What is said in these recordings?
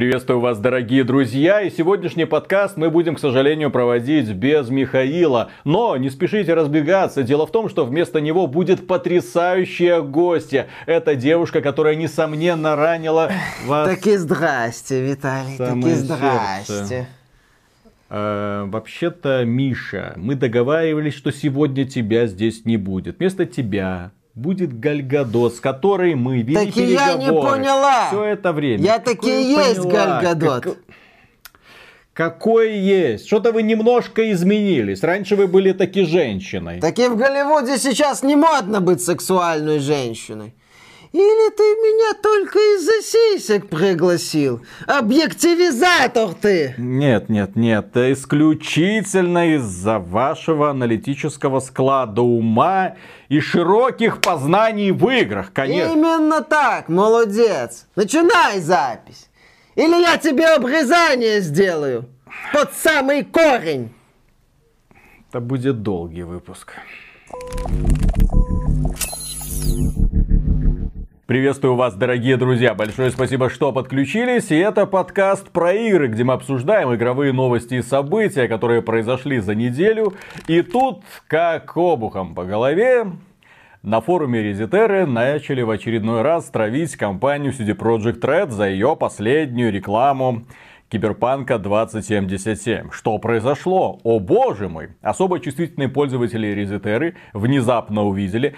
Приветствую вас, дорогие друзья, и сегодняшний подкаст мы будем, к сожалению, проводить без Михаила. Но не спешите разбегаться, дело в том, что вместо него будет потрясающая гостья. Это девушка, которая, несомненно, ранила вас... Таки здрасте, Виталий, таки Самое здрасте. Э, Вообще-то, Миша, мы договаривались, что сегодня тебя здесь не будет. Вместо тебя будет Гальгадот, с которой мы вели Так и я не поняла. Все это время. Я таки и есть поняла? Галь Гадот. Как- Какой есть? Что-то вы немножко изменились. Раньше вы были таки женщиной. Так и в Голливуде сейчас не модно быть сексуальной женщиной. Или ты меня только из-за сисек пригласил? Объективизатор ты! Нет, нет, нет. Исключительно из-за вашего аналитического склада ума и широких познаний в играх, конечно. Именно так, молодец. Начинай запись. Или я тебе обрезание сделаю. Под самый корень. Это будет долгий выпуск. Приветствую вас, дорогие друзья. Большое спасибо, что подключились. И это подкаст про игры, где мы обсуждаем игровые новости и события, которые произошли за неделю. И тут, как обухом по голове, на форуме Резитеры начали в очередной раз травить компанию CD Projekt Red за ее последнюю рекламу Киберпанка 2077. Что произошло? О боже мой! Особо чувствительные пользователи Резитеры внезапно увидели,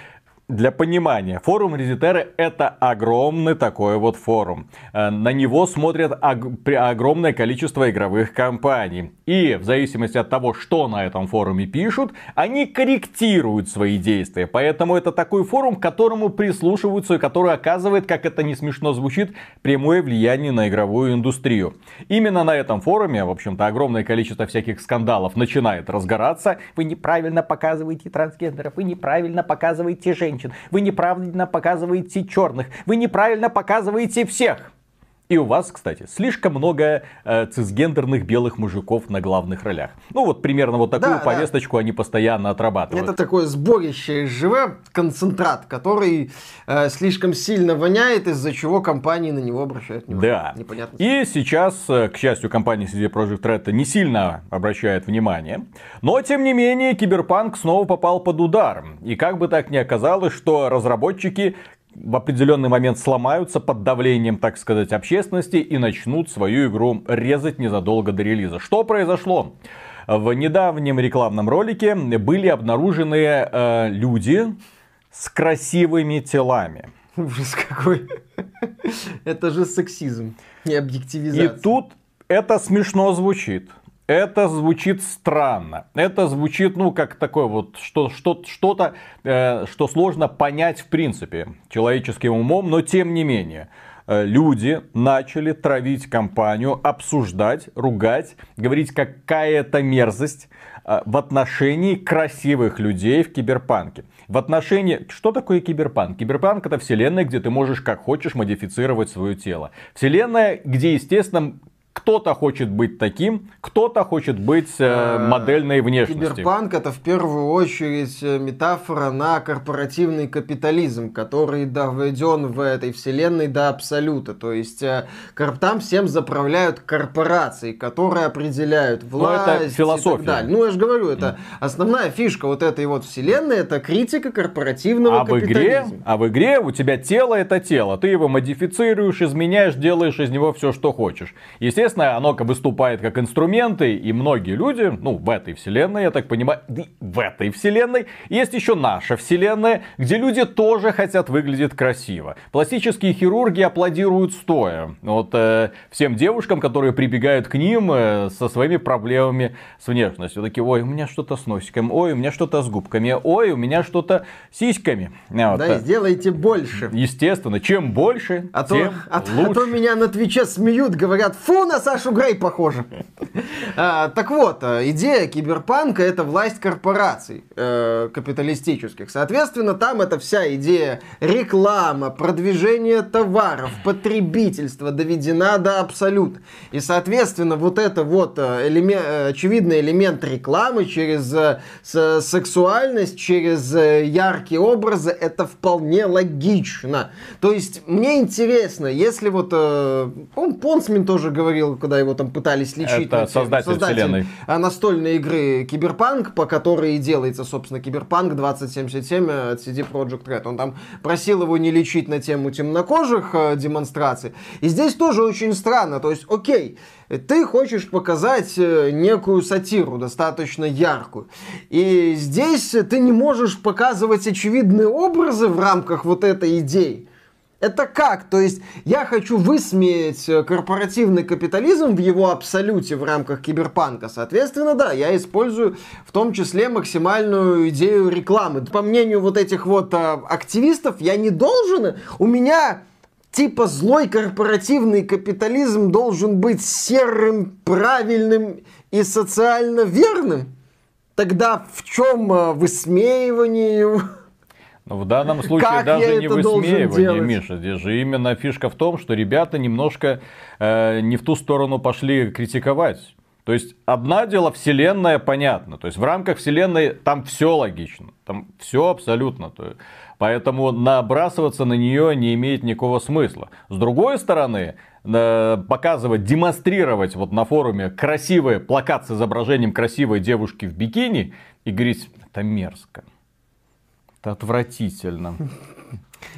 для понимания, форум Резитеры это огромный такой вот форум. Э, На него смотрят огромное количество игровых компаний. И в зависимости от того, что на этом форуме пишут, они корректируют свои действия. Поэтому это такой форум, к которому прислушиваются и который оказывает, как это не смешно звучит, прямое влияние на игровую индустрию. Именно на этом форуме, в общем-то, огромное количество всяких скандалов начинает разгораться. Вы неправильно показываете трансгендеров, вы неправильно показываете женщин, вы неправильно показываете черных, вы неправильно показываете всех. И у вас, кстати, слишком много э, цисгендерных белых мужиков на главных ролях. Ну вот примерно вот такую Да, да. повесточку они постоянно отрабатывают. Это такое сборище ЖВ, концентрат, который э, слишком сильно воняет, из-за чего компании на него обращают внимание. Да. Непонятно. И сейчас, э, к счастью, компания CD Projekt Red не сильно обращает внимание. Но, тем не менее, Киберпанк снова попал под удар. И как бы так ни оказалось, что разработчики в определенный момент сломаются под давлением, так сказать, общественности и начнут свою игру резать незадолго до релиза. Что произошло? В недавнем рекламном ролике были обнаружены э, люди с красивыми телами. Ужас какой. Это же сексизм и И объективизация. тут это смешно звучит. Это звучит странно. Это звучит, ну, как такое вот, что, что, что-то, э, что сложно понять в принципе человеческим умом, но тем не менее. э, Люди начали травить компанию, обсуждать, ругать, говорить какая-то мерзость э, в отношении красивых людей в киберпанке. В отношении... Что такое киберпанк? Киберпанк это вселенная, где ты можешь как хочешь модифицировать свое тело. Вселенная, где, естественно, кто-то хочет быть таким, кто-то хочет быть э, Э, модельной внешности. Киберпанк это в первую очередь э, метафора на корпоративный капитализм, который доведен в этой вселенной до абсолюта. То есть там всем заправляют корпорации, которые определяют Ну, это власть и философия. так далее. Ну, я же говорю, это основная фишка вот этой вот вселенной, это критика корпоративного А в игре, капитализма. а в игре у тебя тело это тело, ты его модифицируешь, изменяешь, делаешь из него все, что хочешь. Естественно, оно как выступает как инструменты, и многие люди, ну, в этой вселенной, я так понимаю, в этой вселенной, есть еще наша вселенная, где люди тоже хотят выглядеть красиво. Пластические хирурги аплодируют стоя. Вот э, всем девушкам, которые прибегают к ним э, со своими проблемами с внешностью. Такие, ой, у меня что-то с носиком, ой, у меня что-то с губками, ой, у меня что-то с сиськами. Вот, Да, сделайте больше. Естественно, чем больше, А то, тем а, то- а лучше. то меня на Твиче смеют, говорят, фу, на Сашу Грей похоже. А, так вот, э, идея киберпанка это власть корпораций э, капиталистических. Соответственно, там это вся идея реклама, продвижение товаров, потребительство доведена до абсолюта. И, соответственно, вот это вот э, элемент, очевидный элемент рекламы через сексуальность, через яркие образы, это вполне логично. То есть, мне интересно, если вот, э, Пондсмит тоже говорил, когда его там пытались лечить. Это создатель, создатель вселенной. настольной игры Киберпанк, по которой и делается, собственно, Киберпанк 2077 от CD Projekt Red. Он там просил его не лечить на тему темнокожих э, демонстраций. И здесь тоже очень странно. То есть, окей, ты хочешь показать э, некую сатиру, достаточно яркую. И здесь ты не можешь показывать очевидные образы в рамках вот этой идеи. Это как? То есть я хочу высмеять э, корпоративный капитализм в его абсолюте в рамках киберпанка. Соответственно, да, я использую в том числе максимальную идею рекламы. По мнению вот этих вот а, активистов, я не должен, у меня типа злой корпоративный капитализм должен быть серым, правильным и социально верным. Тогда в чем а, высмеивание его? Но в данном случае как даже не высмеивание, Миша. Здесь же именно фишка в том, что ребята немножко э, не в ту сторону пошли критиковать. То есть, одна дело вселенная, понятно. То есть, в рамках вселенной там все логично. Там все абсолютно. То есть, поэтому набрасываться на нее не имеет никакого смысла. С другой стороны, э, показывать, демонстрировать вот на форуме красивый плакат с изображением красивой девушки в бикини и говорить, это мерзко. Это отвратительно.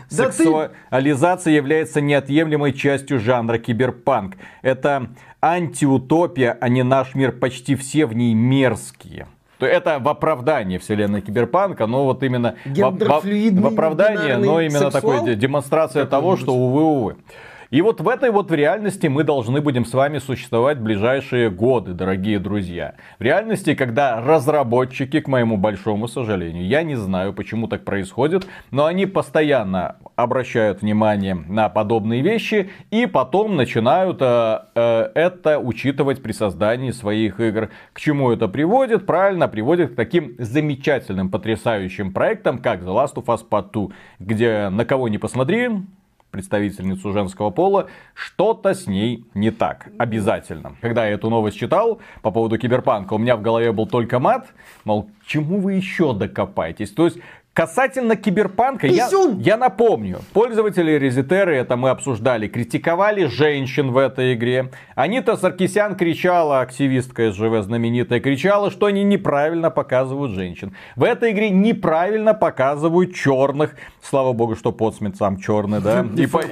Сексуализация является неотъемлемой частью жанра киберпанк. Это антиутопия, а не наш мир. Почти все в ней мерзкие. Это в оправдании вселенной киберпанка, но вот именно в, в, в оправдании, но именно сексуал? такой демонстрация того, что увы-увы. И вот в этой вот реальности мы должны будем с вами существовать в ближайшие годы, дорогие друзья. В реальности, когда разработчики, к моему большому сожалению, я не знаю, почему так происходит, но они постоянно обращают внимание на подобные вещи и потом начинают э, э, это учитывать при создании своих игр. К чему это приводит? Правильно, приводит к таким замечательным, потрясающим проектам, как The Last of Us Part 2, где на кого не посмотри, представительницу женского пола, что-то с ней не так. Обязательно. Когда я эту новость читал по поводу киберпанка, у меня в голове был только мат, мол, чему вы еще докопаетесь? То есть Касательно киберпанка, я, я напомню, пользователи Резитеры, это мы обсуждали, критиковали женщин в этой игре. Анита Саркисян кричала, активистка СЖВ знаменитая, кричала, что они неправильно показывают женщин. В этой игре неправильно показывают черных. Слава богу, что подсмет сам черный, да? И, по...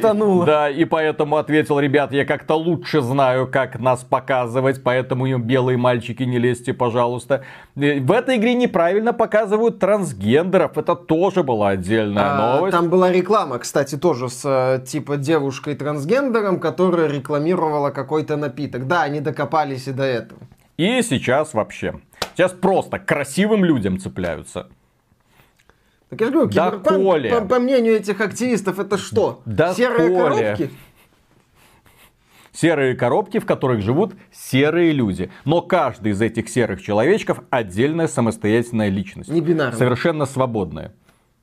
да, и поэтому ответил, ребят, я как-то лучше знаю, как нас показывать, поэтому белые мальчики не лезьте, пожалуйста. Э, в этой игре неправильно показывают трансгендеров. Это тоже была отдельная а, новость. Там была реклама, кстати, тоже с э, типа девушкой-трансгендером, которая рекламировала какой-то напиток. Да, они докопались и до этого. И сейчас вообще. Сейчас просто красивым людям цепляются. Так я же говорю, да. По, по мнению этих активистов, это что? Да Серые Коля. коробки? Серые коробки, в которых живут серые люди. Но каждый из этих серых человечков отдельная самостоятельная личность. Не бинарная. Совершенно свободная.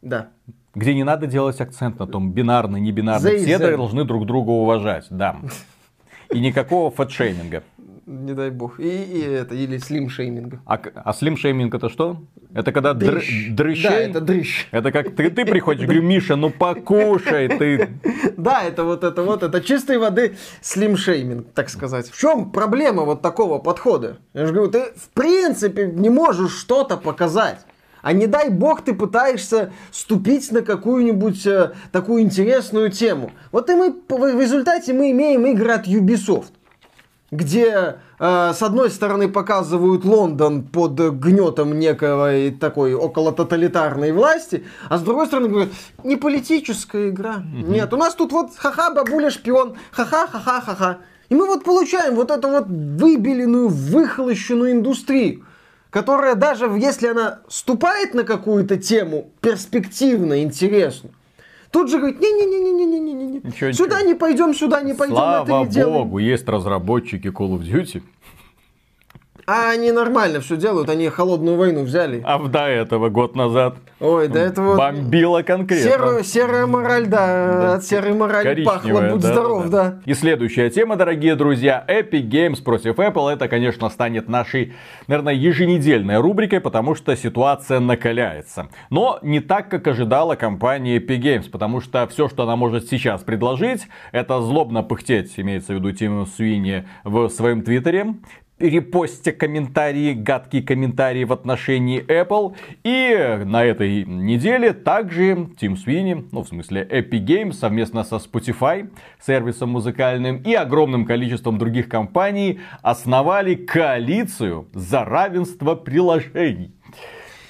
Да. Где не надо делать акцент на том, бинарный, не бинарный. Все должны друг друга уважать, да. И никакого фэтшейминга не дай бог. И, и это, или слим-шейминга. А, а слим-шейминг это что? Это когда дрыщ. дрыщей? Да, это дрыщ. Это как ты, ты приходишь, говорю, Миша, ну покушай ты. Да, это вот это вот, это чистой воды слим-шейминг, так сказать. В чем проблема вот такого подхода? Я же говорю, ты в принципе не можешь что-то показать. А не дай бог ты пытаешься ступить на какую-нибудь э, такую интересную тему. Вот и мы в результате мы имеем игры от Ubisoft где э, с одной стороны показывают Лондон под гнетом некой такой около тоталитарной власти, а с другой стороны говорят, не политическая игра. Угу. Нет, у нас тут вот ха-ха, бабуля шпион, ха-ха, ха-ха, ха-ха. И мы вот получаем вот эту вот выбеленную, выхолощенную индустрию, которая даже если она ступает на какую-то тему перспективно интересную, Тут же говорит, не-не-не-не-не-не-не, сюда не пойдем, сюда не пойдем, Слава это не делаем. богу, есть разработчики Call of Duty. А они нормально все делают, они холодную войну взяли. А до этого, год назад, Ой, до этого... бомбило конкретно. Серую, серая мораль, да, Да. от серой морали пахло, будь да, здоров, да. И следующая тема, дорогие друзья, Epic Games против Apple. Это, конечно, станет нашей, наверное, еженедельной рубрикой, потому что ситуация накаляется. Но не так, как ожидала компания Epic Games, потому что все, что она может сейчас предложить, это злобно пыхтеть, имеется в виду Тиму Суини в своем твиттере, репостя комментарии, гадкие комментарии в отношении Apple. И на этой неделе также Тим Свини, ну в смысле Epic Games совместно со Spotify, сервисом музыкальным и огромным количеством других компаний основали коалицию за равенство приложений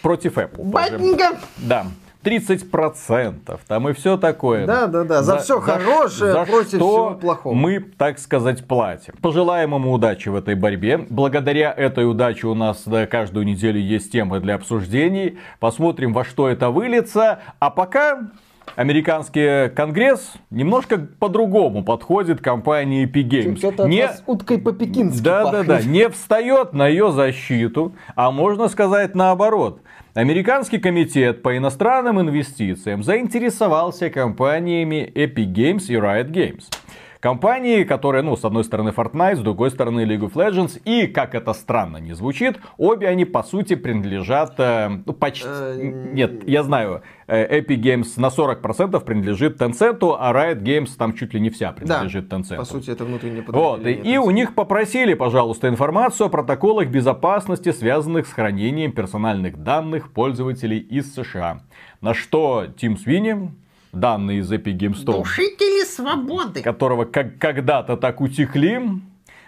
против Apple. Батенька! Да. 30% там и все такое. Да, да, да, за всё хорошее за против что всего плохого. Мы, так сказать, платим. Пожелаем ему удачи в этой борьбе. Благодаря этой удаче у нас да, каждую неделю есть темы для обсуждений. Посмотрим, во что это выльется. А пока Американский конгресс немножко по-другому подходит к компании Epic Games. Не- уткой по-пекински да, да, пахнет. да, не встает на ее защиту, а можно сказать наоборот. Американский комитет по иностранным инвестициям заинтересовался компаниями Epic Games и Riot Games. Компании, которые, ну, с одной стороны Fortnite, с другой стороны League of Legends. И, как это странно не звучит, обе они, по сути, принадлежат... э, ну, почти... Э, Нет, я знаю, э, Epic Games на 40% принадлежит Tencent, а Riot Games там чуть ли не вся принадлежит Tencent. По сути, это внутреннее Вот, и, и у них попросили, пожалуйста, информацию о протоколах безопасности, связанных с хранением персональных данных пользователей из США. На что Тим Свини, данные из Epic Games Store, Душители свободы. которого как, когда-то так утекли,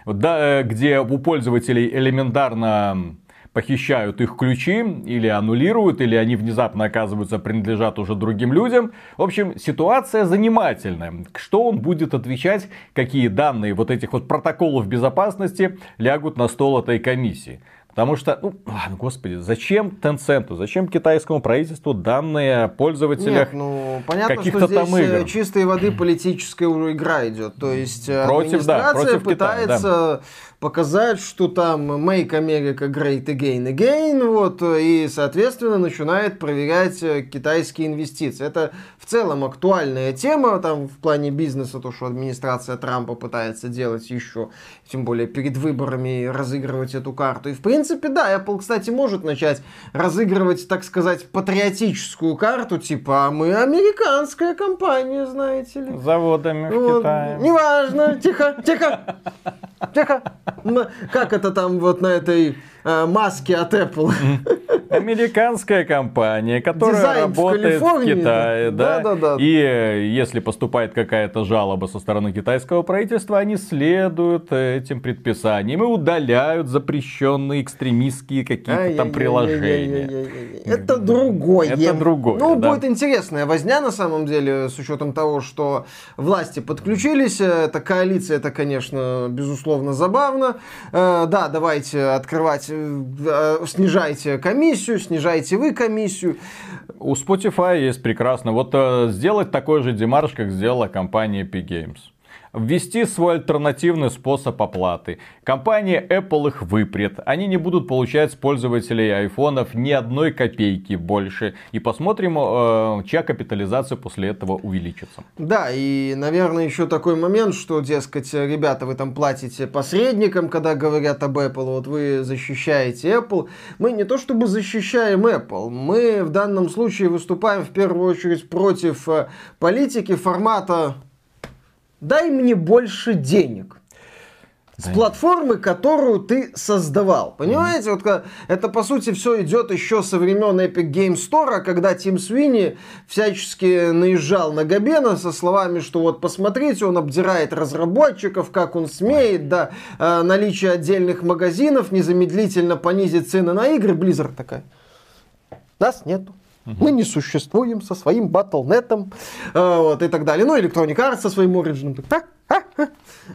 да, э, где у пользователей элементарно похищают их ключи или аннулируют, или они внезапно оказываются принадлежат уже другим людям. В общем, ситуация занимательная. Что он будет отвечать, какие данные вот этих вот протоколов безопасности лягут на стол этой комиссии. Потому что, ну, ладно, господи, зачем Tencent, зачем китайскому правительству данные о пользователях Нет, ну понятно, каких-то что здесь там игр? э, чистой воды политическая игра идет. То есть э, Против, да, администрация против Китая, пытается показать, что там Make America Great Again Again, вот, и, соответственно, начинает проверять э, китайские инвестиции. Это в целом актуальная тема, там, в плане бизнеса, то, что администрация Трампа пытается делать еще, тем более перед выборами разыгрывать эту карту. И, в принципе, да, Apple, кстати, может начать разыгрывать, так сказать, патриотическую карту, типа, а мы американская компания, знаете ли. заводами в Вот, Китае. Неважно, тихо, тихо, тихо. Как это там вот на этой э, маске от Apple? Американская компания, которая Дизайн в работает в, Калифорнии, Китае, да. да. Да-да-да. И э, если поступает какая-то жалоба со стороны китайского правительства, они следуют этим предписаниям и удаляют запрещенные экстремистские какие-то там приложения. Это другое. Это другое, Ну, да. будет интересная возня, на самом деле, с учетом того, что власти подключились. э, Эта коалиция, это, конечно, безусловно, забавно. Э, Да, давайте открывать, э, э, снижайте комиссию, снижайте вы комиссию. У Spotify есть прекрасно. Вот э, сделать такой же демарш, как сделала компания Epic Games. Ввести свой альтернативный способ оплаты. Компания Apple их выпрет. Они не будут получать с пользователей айфонов ни одной копейки больше. И посмотрим, э, чья капитализация после этого увеличится. Да, и, наверное, еще такой момент, что, дескать, ребята, вы там платите посредникам, когда говорят об Apple, вот вы защищаете Apple. Мы не то чтобы защищаем Apple, мы в данном случае выступаем в первую очередь против э, политики формата «дай мне больше денег». С платформы, которую ты создавал. Понимаете, вот это по сути все идет еще со времен Epic Game Store, когда Тим Свини всячески наезжал на Габена со словами, что вот посмотрите, он обдирает разработчиков, как он смеет, да, э, наличие отдельных магазинов незамедлительно понизит цены на игры. Blizzard такая. Нас нету. Мы не существуем со своим батлнетом, э, вот, и так далее. Ну, Electronic Arts со своим Origin. Так,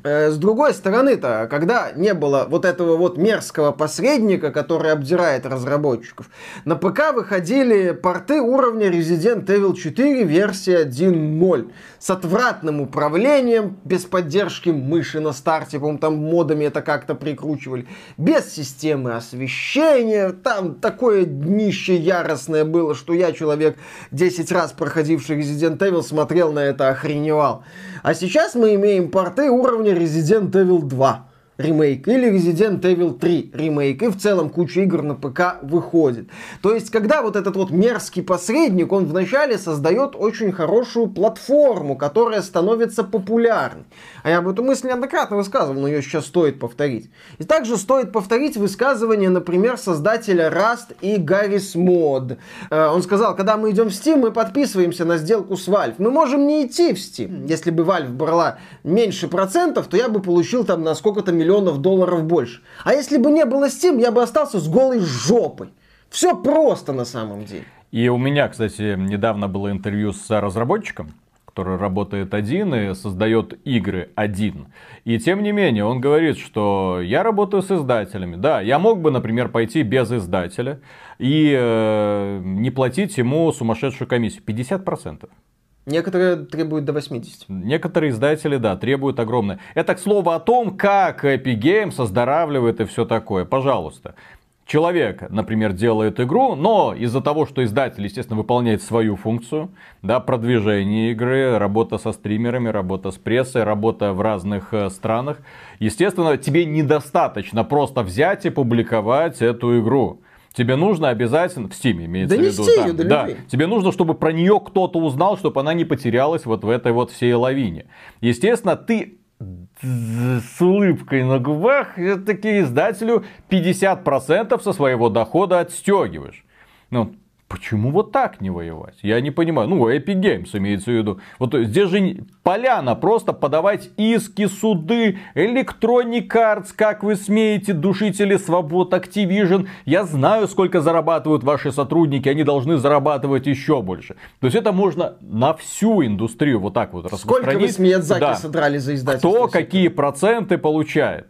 с другой стороны-то, когда не было вот этого вот мерзкого посредника, который обдирает разработчиков, на ПК выходили порты уровня Resident Evil 4 версия 1.0 с отвратным управлением, без поддержки мыши на старте, по-моему, там модами это как-то прикручивали, без системы освещения, там такое днище яростное было, что я, человек 10 раз проходивший Resident Evil, смотрел на это, охреневал. А сейчас мы имеем порты уровня Resident Evil 2 ремейк или Resident Evil 3 ремейк, и в целом куча игр на ПК выходит. То есть, когда вот этот вот мерзкий посредник, он вначале создает очень хорошую платформу, которая становится популярной. А я об эту мысль неоднократно высказывал, но ее сейчас стоит повторить. И также стоит повторить высказывание, например, создателя Rust и Гаррис Мод. Э, он сказал, когда мы идем в Steam, мы подписываемся на сделку с Valve. Мы можем не идти в Steam. Если бы Valve брала меньше процентов, то я бы получил там на сколько-то миллионов миллионов долларов больше. А если бы не было Steam, я бы остался с голой жопой. Все просто на самом деле. И у меня, кстати, недавно было интервью с разработчиком, который работает один и создает игры один. И тем не менее, он говорит, что я работаю с издателями. Да, я мог бы, например, пойти без издателя и э, не платить ему сумасшедшую комиссию. 50%. Некоторые требуют до 80. Некоторые издатели, да, требуют огромное. Это, к слову, о том, как Epic Games оздоравливает и все такое. Пожалуйста. Человек, например, делает игру, но из-за того, что издатель, естественно, выполняет свою функцию, да, продвижение игры, работа со стримерами, работа с прессой, работа в разных э, странах, естественно, тебе недостаточно просто взять и публиковать эту игру. Тебе нужно обязательно, в Steam имеется в виду, ее до да, тебе нужно, чтобы про нее кто-то узнал, чтобы она не потерялась вот в этой вот всей лавине. Естественно, ты с улыбкой на губах таки издателю 50% со своего дохода отстегиваешь. Ну, Почему вот так не воевать? Я не понимаю. Ну, Epic Games имеется в виду. Вот здесь же поляна просто подавать иски, суды, Electronic Arts, как вы смеете, душители свобод, Activision. Я знаю, сколько зарабатывают ваши сотрудники, они должны зарабатывать еще больше. То есть это можно на всю индустрию вот так вот распространить. Сколько вы с Миядзаки да. содрали за издательство? Кто какие проценты получает?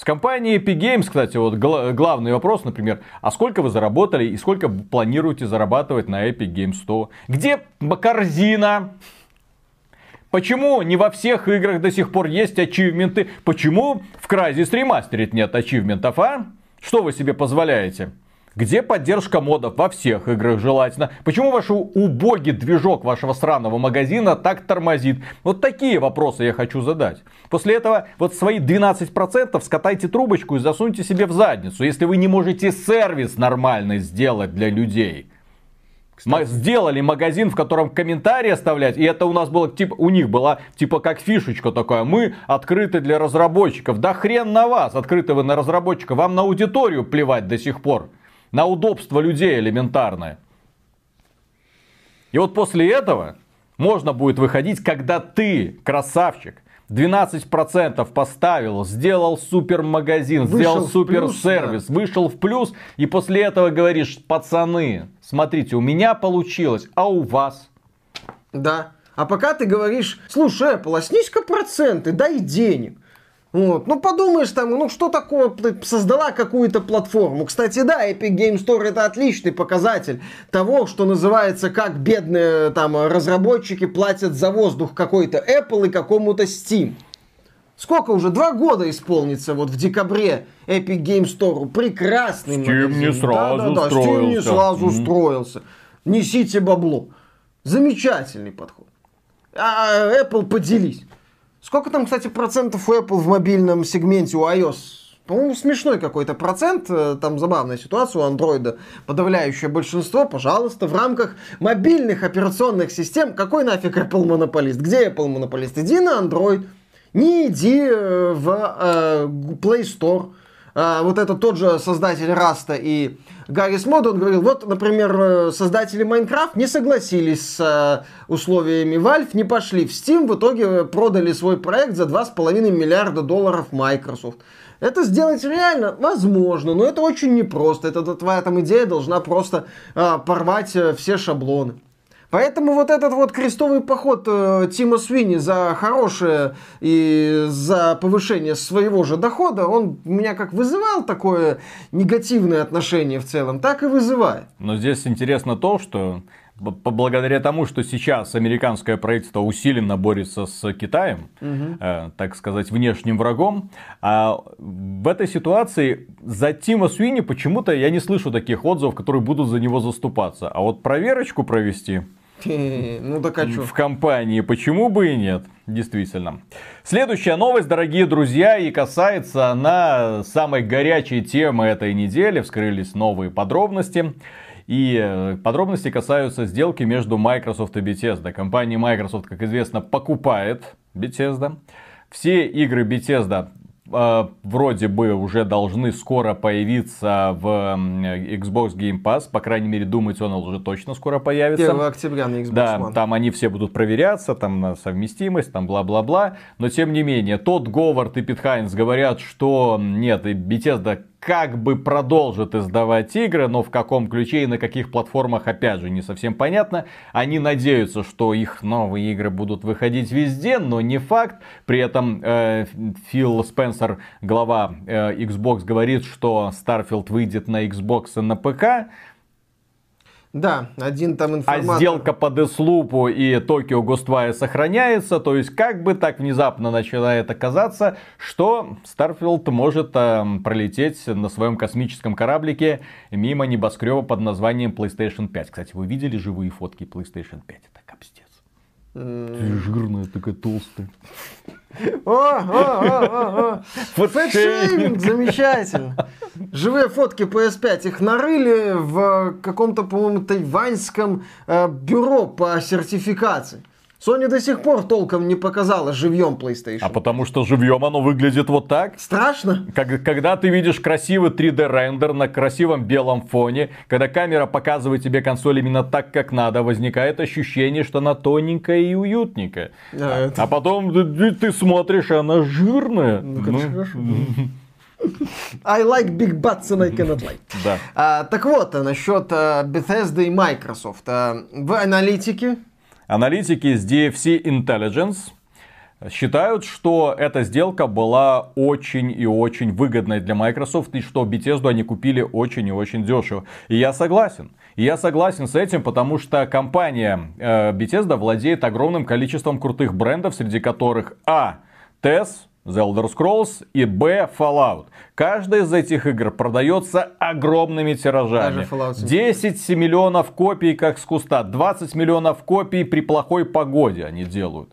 С компанией Epic Games, кстати, вот главный вопрос, например, а сколько вы заработали и сколько планируете зарабатывать на Epic Games 100? Где корзина? Почему не во всех играх до сих пор есть ачивменты? Почему в Crysis Remastered нет ачивментов, а? Что вы себе позволяете? Где поддержка модов? Во всех играх желательно. Почему ваш убогий движок вашего сраного магазина так тормозит? Вот такие вопросы я хочу задать. После этого вот свои 12% скатайте трубочку и засуньте себе в задницу, если вы не можете сервис нормальный сделать для людей. Мы сделали магазин, в котором комментарии оставлять, и это у нас было, типа, у них была, типа, как фишечка такая, мы открыты для разработчиков. Да хрен на вас, открыты вы на разработчика, вам на аудиторию плевать до сих пор на удобство людей элементарное. И вот после этого можно будет выходить, когда ты, красавчик, 12% поставил, сделал супер магазин, вышел сделал супер плюс, сервис, да. вышел в плюс, и после этого говоришь, пацаны, смотрите, у меня получилось, а у вас? Да. А пока ты говоришь, слушай, Apple, а снизь-ка проценты, дай денег. Вот. Ну, подумаешь там, ну, что такое, создала какую-то платформу. Кстати, да, Epic Game Store это отличный показатель того, что называется, как бедные там разработчики платят за воздух какой-то Apple и какому-то Steam. Сколько уже? Два года исполнится вот в декабре Epic Game Store. Прекрасный Steam магазин. не сразу да, да, да, строился. Steam не сразу mm-hmm. строился. Несите бабло. Замечательный подход. А Apple поделись. Сколько там, кстати, процентов у Apple в мобильном сегменте у iOS? По-моему, смешной какой-то процент. Э, там забавная ситуация у андроида. Подавляющее большинство, пожалуйста, в рамках мобильных операционных систем. Какой нафиг Apple монополист? Где Apple монополист? Иди на Android. Не иди э, в э, Play Store. А, вот это тот же создатель Rust а и Garry's Mod, он говорил, вот, например, э, создатели Minecraft не согласились с э, условиями Valve, не пошли в Steam, в итоге продали свой проект за 2,5 миллиарда долларов Microsoft. Это сделать реально возможно, но это очень непросто. Это твоя там идея должна просто э, порвать э, все шаблоны. Поэтому вот этот вот крестовый поход э, Тима Свини за хорошее и за повышение своего же дохода, он у меня как вызывал такое негативное отношение в целом, так и вызывает. Но здесь интересно то, что благодаря тому, что сейчас американское правительство усиленно борется с Китаем, угу. э, так сказать, внешним врагом, а в этой ситуации за Тима Суини почему-то я не слышу таких отзывов, которые будут за него заступаться. А вот проверочку провести... Ну так а? В компании, почему бы и нет? Действительно. Следующая новость, дорогие друзья, и касается она самой горячей темы этой недели. Вскрылись новые подробности. И э, подробности касаются сделки между Microsoft и Bethesda. Компания Microsoft, как известно, покупает Bethesda. Все игры Bethesda вроде бы уже должны скоро появиться в Xbox Game Pass. По крайней мере, думается, он уже точно скоро появится. 1 октября на Xbox да, One. там они все будут проверяться, там на совместимость, там бла-бла-бла. Но тем не менее, тот Говард и Пит Хайнс говорят, что нет, и Bethesda как бы продолжат издавать игры, но в каком ключе и на каких платформах, опять же, не совсем понятно. Они надеются, что их новые игры будут выходить везде, но не факт. При этом э, Фил Спенсер, глава э, Xbox, говорит, что Starfield выйдет на Xbox и на ПК. Да, один там информатор... А сделка по Deathloop у и Tokyo Ghostwire сохраняется, то есть как бы так внезапно начинает оказаться, что Starfield может э, пролететь на своем космическом кораблике мимо небоскреба под названием PlayStation 5. Кстати, вы видели живые фотки PlayStation 5? Это капстец. Жирная, такая толстая. О, о, о, о, о. Фэтшейминг, замечательно. Живые фотки PS5, их нарыли в каком-то, по-моему, тайваньском э, бюро по сертификации. Sony до сих пор толком не показала живьем PlayStation. А потому что живьем оно выглядит вот так. Страшно. Как, когда ты видишь красивый 3D рендер на красивом белом фоне, когда камера показывает тебе консоль именно так, как надо, возникает ощущение, что она тоненькая и уютненькая. А, это... а потом ты, ты смотришь, она жирная. Ну, ну, хорошо. I like big butts and I cannot like. Да. А, так вот, насчет а, Bethesda и Microsoft. А, в аналитике Аналитики из DFC Intelligence считают, что эта сделка была очень и очень выгодной для Microsoft, и что Bethesda они купили очень и очень дешево. И я согласен. Я согласен с этим, потому что компания э, Bethesda владеет огромным количеством крутых брендов, среди которых А. TES, The Elder Scrolls и B Fallout. Каждая из этих игр продается огромными тиражами. 10 миллионов копий как с куста, 20 миллионов копий при плохой погоде они делают.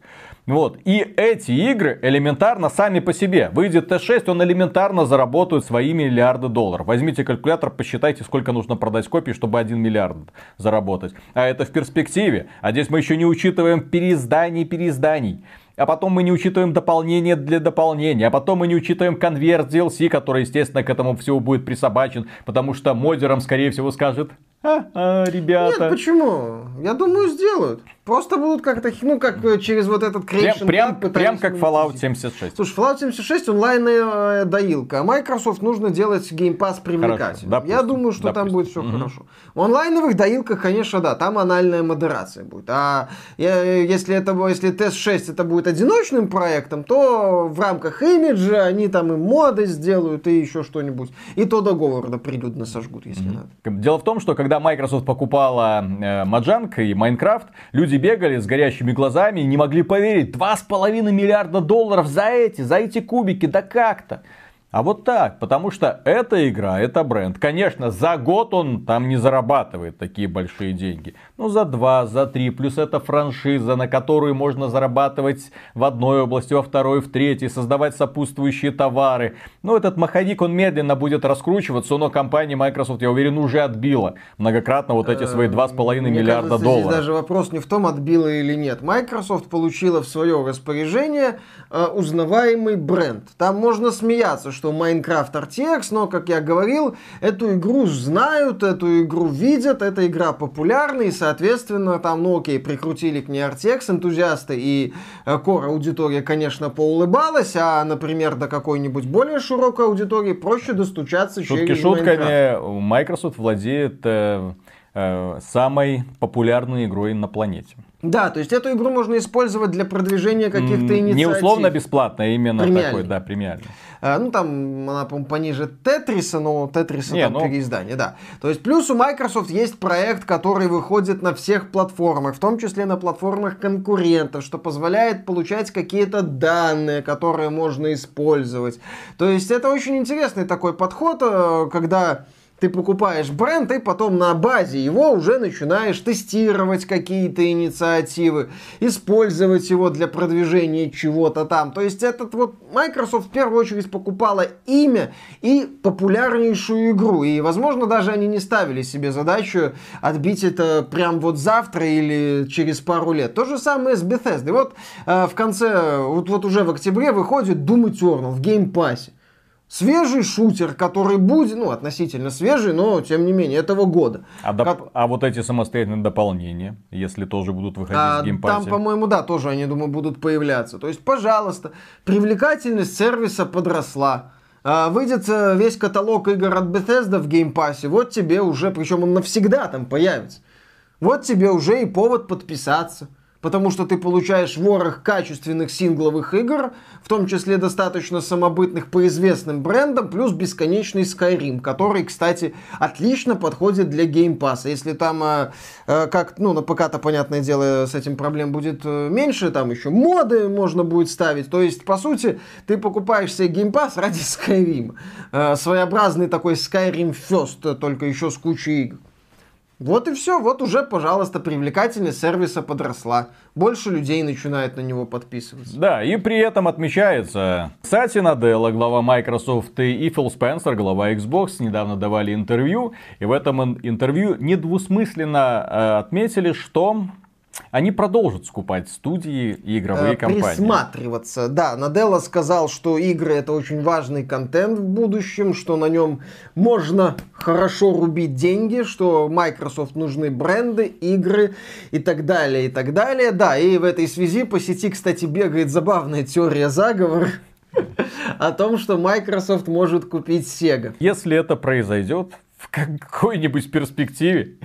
Вот. И эти игры элементарно сами по себе. Выйдет Т6, он элементарно заработает свои миллиарды долларов. Возьмите калькулятор, посчитайте, сколько нужно продать копий, чтобы 1 миллиард заработать. А это в перспективе. А здесь мы еще не учитываем переизданий переизданий а потом мы не учитываем дополнение для дополнения, а потом мы не учитываем конверт DLC, который, естественно, к этому всему будет присобачен, потому что модерам, скорее всего, скажет, а, а, ребята. Нет, почему? Я думаю, сделают. Просто будут как-то, ну, как э, через вот этот creation Прям, прям, прям как Fallout 76. Слушай, Fallout 76 онлайнная э, доилка, а Microsoft нужно делать Game Pass привлекательным. Хорошо, Я думаю, что допустим. там будет все угу. хорошо. В онлайновых доилках, конечно, да, там анальная модерация будет. А если, это, если Test 6 это будет одиночным проектом, то в рамках имиджа они там и моды сделают, и еще что-нибудь. И то до Говарда прилюдно сожгут, если угу. надо. Дело в том, что когда Microsoft покупала э, Mojang и Minecraft, люди бегали с горящими глазами и не могли поверить. 2,5 миллиарда долларов за эти, за эти кубики, да как-то. А вот так, потому что эта игра, это бренд. Конечно, за год он там не зарабатывает такие большие деньги. Ну, за два, за три, плюс это франшиза, на которую можно зарабатывать в одной области, во второй, в третьей, создавать сопутствующие товары. Ну, этот маховик, он медленно будет раскручиваться, но компания Microsoft, я уверен, уже отбила многократно вот эти свои 2,5 миллиарда кажется, долларов. Здесь даже вопрос не в том, отбила или нет. Microsoft получила в свое распоряжение э, узнаваемый бренд. Там можно смеяться, что Minecraft RTX, но, как я говорил, эту игру знают, эту игру видят, эта игра популярна, и, соответственно, там, ну окей, прикрутили к ней RTX, энтузиасты и э, core аудитория, конечно, поулыбалась, а, например, до какой-нибудь более широкой аудитории проще достучаться Шутки через шутками, Minecraft. Microsoft владеет э, э, самой популярной игрой на планете. Да, то есть эту игру можно использовать для продвижения каких-то инициатив. Не условно бесплатно, а именно премиальный. такой, да, премиальный. А, ну, там, она, по пониже Тетриса, но Тетриса Не, там ну... переиздание, да. То есть, плюс у Microsoft есть проект, который выходит на всех платформах, в том числе на платформах конкурентов, что позволяет получать какие-то данные, которые можно использовать. То есть, это очень интересный такой подход, э, когда ты покупаешь бренд, и потом на базе его уже начинаешь тестировать какие-то инициативы, использовать его для продвижения чего-то там. То есть этот вот Microsoft в первую очередь покупала имя и популярнейшую игру. И, возможно, даже они не ставили себе задачу отбить это прям вот завтра или через пару лет. То же самое с Bethesda. И вот э, в конце, вот, вот уже в октябре выходит Doom Eternal в Game Pass. Свежий шутер, который будет, ну, относительно свежий, но, тем не менее, этого года. А, доп... как... а вот эти самостоятельные дополнения, если тоже будут выходить а, в Game Pass е? Там, по-моему, да, тоже, они, думаю, будут появляться. То есть, пожалуйста, привлекательность сервиса подросла. А, выйдет э, весь каталог игр от Bethesda в Game Pass е, вот тебе уже, причем он навсегда там появится. Вот тебе уже и повод подписаться потому что ты получаешь ворох качественных сингловых игр, в том числе достаточно самобытных по известным брендам, плюс бесконечный Skyrim, который, кстати, отлично подходит для Game Pass. Если там, э, э, как, ну, на ПК-то, понятное дело, с этим проблем будет э, меньше, там еще моды можно будет ставить. То есть, по сути, ты покупаешь себе Game Pass ради Skyrim. Своеобразный такой Skyrim First, только еще с кучей игр. Вот и все, вот уже, пожалуйста, привлекательность сервиса подросла. Больше людей начинает на него подписываться. Да, и при этом отмечается, Сати Наделла, глава Microsoft, и Фил Спенсер, глава Xbox, недавно давали интервью, и в этом интервью недвусмысленно э, отметили, что они продолжат скупать студии и игровые э, компании. Присматриваться. Да, Наделла сказал, что игры это очень важный контент в будущем, что на нем можно хорошо рубить деньги, что Microsoft нужны бренды, игры и так далее, и так далее. Да, и в этой связи по сети, кстати, бегает забавная теория заговора о том, что Microsoft может купить Sega. Если это произойдет в какой-нибудь перспективе,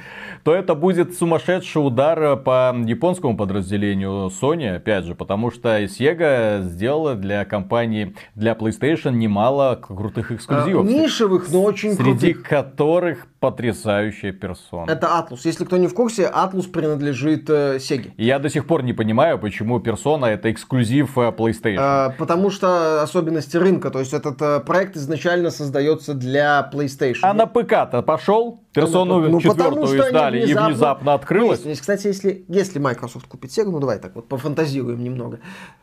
то это будет сумасшедший удар по японскому подразделению Sony, опять же, потому что Sega сделала для компании, для PlayStation немало крутых эксклюзивов. А, нишевых, но очень Среди крутых. которых потрясающая персона. Это Atlus. Если кто не в курсе, Atlus принадлежит э, Sega. И я до сих пор не понимаю, почему персона это эксклюзив э, PlayStation. А, потому что особенности рынка. То есть этот э, проект изначально создается для PlayStation. А на ПК-то пошел? Персону ну, четвертую издали внезапно... и внезапно открылось. Выяснилось. Кстати, если, если Microsoft купит Sega, ну давай так вот пофантазируем немного,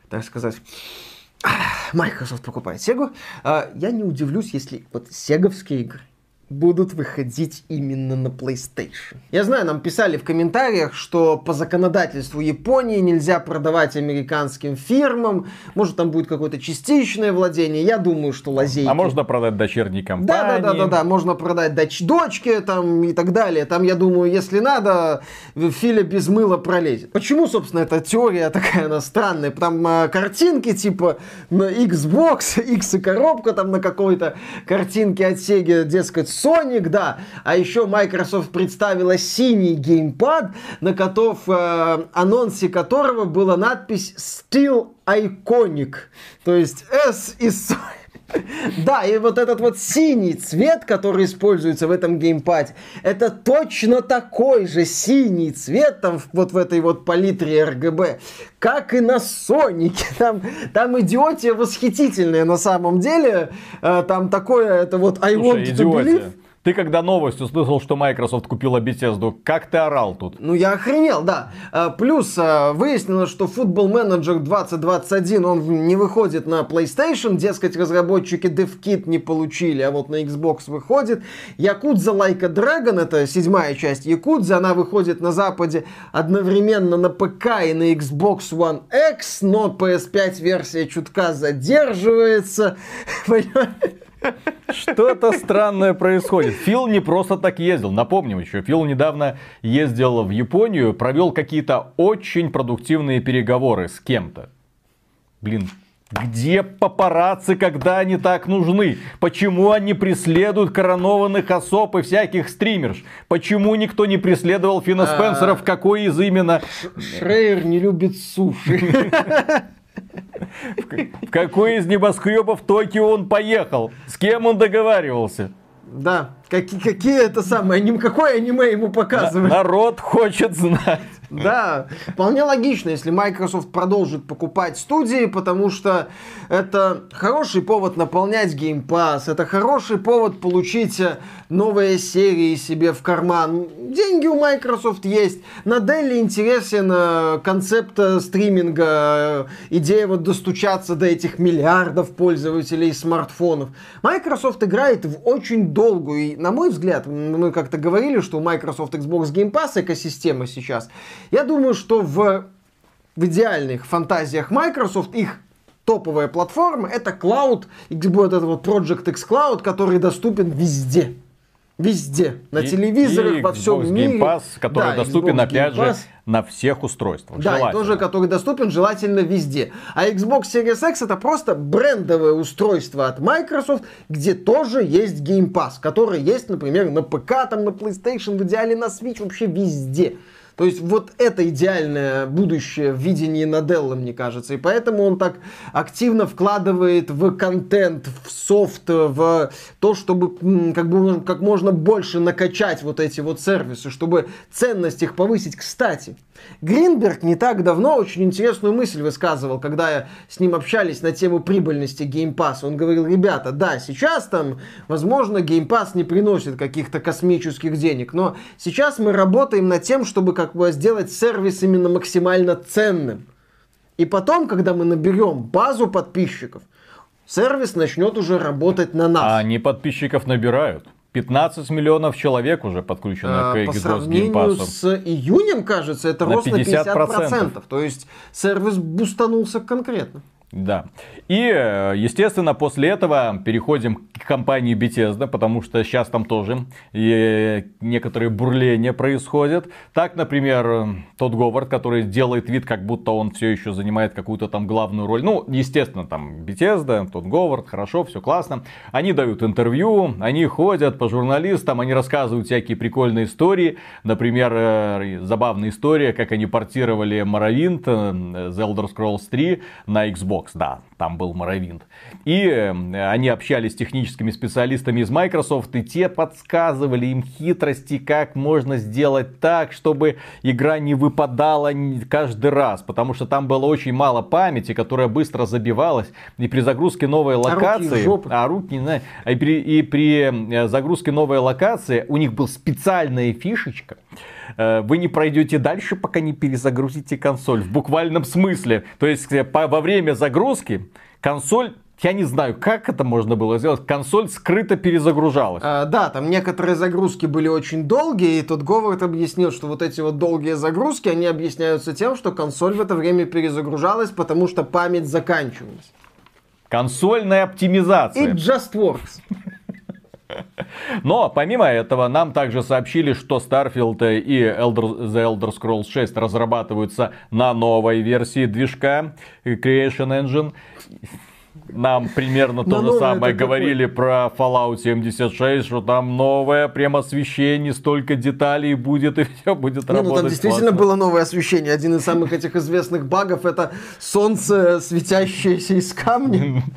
так сказать. Microsoft покупает Sega. А, я не удивлюсь, если вот сеговские игры будут выходить именно на PlayStation. Я знаю, нам писали в комментариях, что по законодательству Японии нельзя продавать американским фирмам, может там будет какое-то частичное владение, я думаю, что лазейки. А можно продать дочерней компании. Да, да, да, да, да, можно продать доч дочке там и так далее. Там, я думаю, если надо, Филя без мыла пролезет. Почему, собственно, эта теория такая, она странная? Там а, картинки типа на Xbox, X и коробка там на какой-то картинке от Sega, дескать, Sonic, да. А еще Microsoft представила синий геймпад, на котором, э, анонсе которого была надпись Still Iconic. То есть S и Sonic. Да, и вот этот вот синий цвет, который используется в этом геймпаде, это точно такой же синий цвет там вот в этой вот палитре RGB, как и на Сонике. Там, там идиотия восхитительная на самом деле. Э, там такое, это вот I Слушай, want to believe. Ты когда новость услышал, что Microsoft купила Bethesda, как ты орал тут? Ну, я охренел, да. А, плюс а, выяснилось, что Football Manager 2021, он не выходит на PlayStation, дескать, разработчики DevKit не получили, а вот на Xbox выходит. Якудза Like a Dragon, это седьмая часть Якудза, она выходит на Западе одновременно на ПК и на Xbox One X, но PS5 версия чутка задерживается. Понимаешь? Что-то странное происходит. Фил не просто так ездил. Напомним еще, Фил недавно ездил в Японию, провел какие-то очень продуктивные переговоры с кем-то. Блин, Где папарацци, когда они так нужны? Почему они преследуют коронованных особ и всяких стримерш? Почему никто не преследовал Фина Спенсера? В какой из именно... Шрейер не любит суши. В какой из небоскребов Токио он поехал? С кем он договаривался? Да, какие, какие это самые, аним, какое аниме ему показывают? Народ хочет знать. Да, вполне логично, если Microsoft продолжит покупать студии, потому что это хороший повод наполнять Game Pass, это хороший повод получить э, новые серии себе в карман. Деньги у Microsoft есть. На Dell интересен э, концепт э, стриминга, идея вот достучаться до этих миллиардов пользователей смартфонов. Microsoft играет в очень долгую, на мой взгляд, мы как-то говорили, что у Microsoft Xbox Game Pass экосистема сейчас – я думаю, что в, в идеальных фантазиях Microsoft их топовая платформа это Cloud, вот этот вот Project X Cloud, который доступен везде. Везде. На и, телевизорах, и во всем Xbox мире. Game Pass, который да, доступен, Xbox опять же, на всех устройствах. Да, и тоже, который доступен желательно везде. А Xbox Series X это просто брендовое устройство от Microsoft, где тоже есть Game Pass, который есть, например, на ПК, там, на PlayStation, в идеале на Switch, вообще везде. То есть вот это идеальное будущее в видении Наделла, мне кажется. И поэтому он так активно вкладывает в контент, в софт, в то, чтобы как, бы, как можно больше накачать вот эти вот сервисы, чтобы ценность их повысить. Кстати, Гринберг не так давно очень интересную мысль высказывал, когда с ним общались на тему прибыльности Game Pass. Он говорил, ребята, да, сейчас там, возможно, Game Pass не приносит каких-то космических денег, но сейчас мы работаем над тем, чтобы как бы сделать сервис именно максимально ценным. И потом, когда мы наберем базу подписчиков, сервис начнет уже работать на нас. А они подписчиков набирают. 15 миллионов человек уже подключено а, к Xbox По сравнению с июнем, кажется, это на рост 50%. на 50%. То есть сервис бустанулся конкретно. Да. И, естественно, после этого переходим к компании Bethesda, потому что сейчас там тоже и некоторые бурления происходят. Так, например, тот Говард, который делает вид, как будто он все еще занимает какую-то там главную роль. Ну, естественно, там Bethesda, тот Говард, хорошо, все классно. Они дают интервью, они ходят по журналистам, они рассказывают всякие прикольные истории. Например, э, забавная история, как они портировали Morrowind, э, The Elder Scrolls 3 на Xbox. Xbox, да, там был Моровинт. И э, они общались с техническими специалистами из Microsoft, и те подсказывали им хитрости, как можно сделать так, чтобы игра не выпадала каждый раз, потому что там было очень мало памяти, которая быстро забивалась, и при загрузке новой локации... А руки, а руки. И при, и при э, загрузке новой локации у них была специальная фишечка, вы не пройдете дальше, пока не перезагрузите консоль. В буквальном смысле. То есть э, во время загрузки консоль я не знаю, как это можно было сделать. Консоль скрыто перезагружалась. А, да, там некоторые загрузки были очень долгие, и тут Говард объяснил, что вот эти вот долгие загрузки, они объясняются тем, что консоль в это время перезагружалась, потому что память заканчивалась. Консольная оптимизация. It just works. Но помимо этого нам также сообщили, что Starfield и Elder, The Elder Scrolls 6 разрабатываются на новой версии движка Creation Engine. Нам примерно то же самое говорили про Fallout 76, что там новое прям освещение, столько деталей будет и все будет Не, работать. Ну там действительно классно. было новое освещение. Один из самых этих известных багов это солнце, светящееся из камня.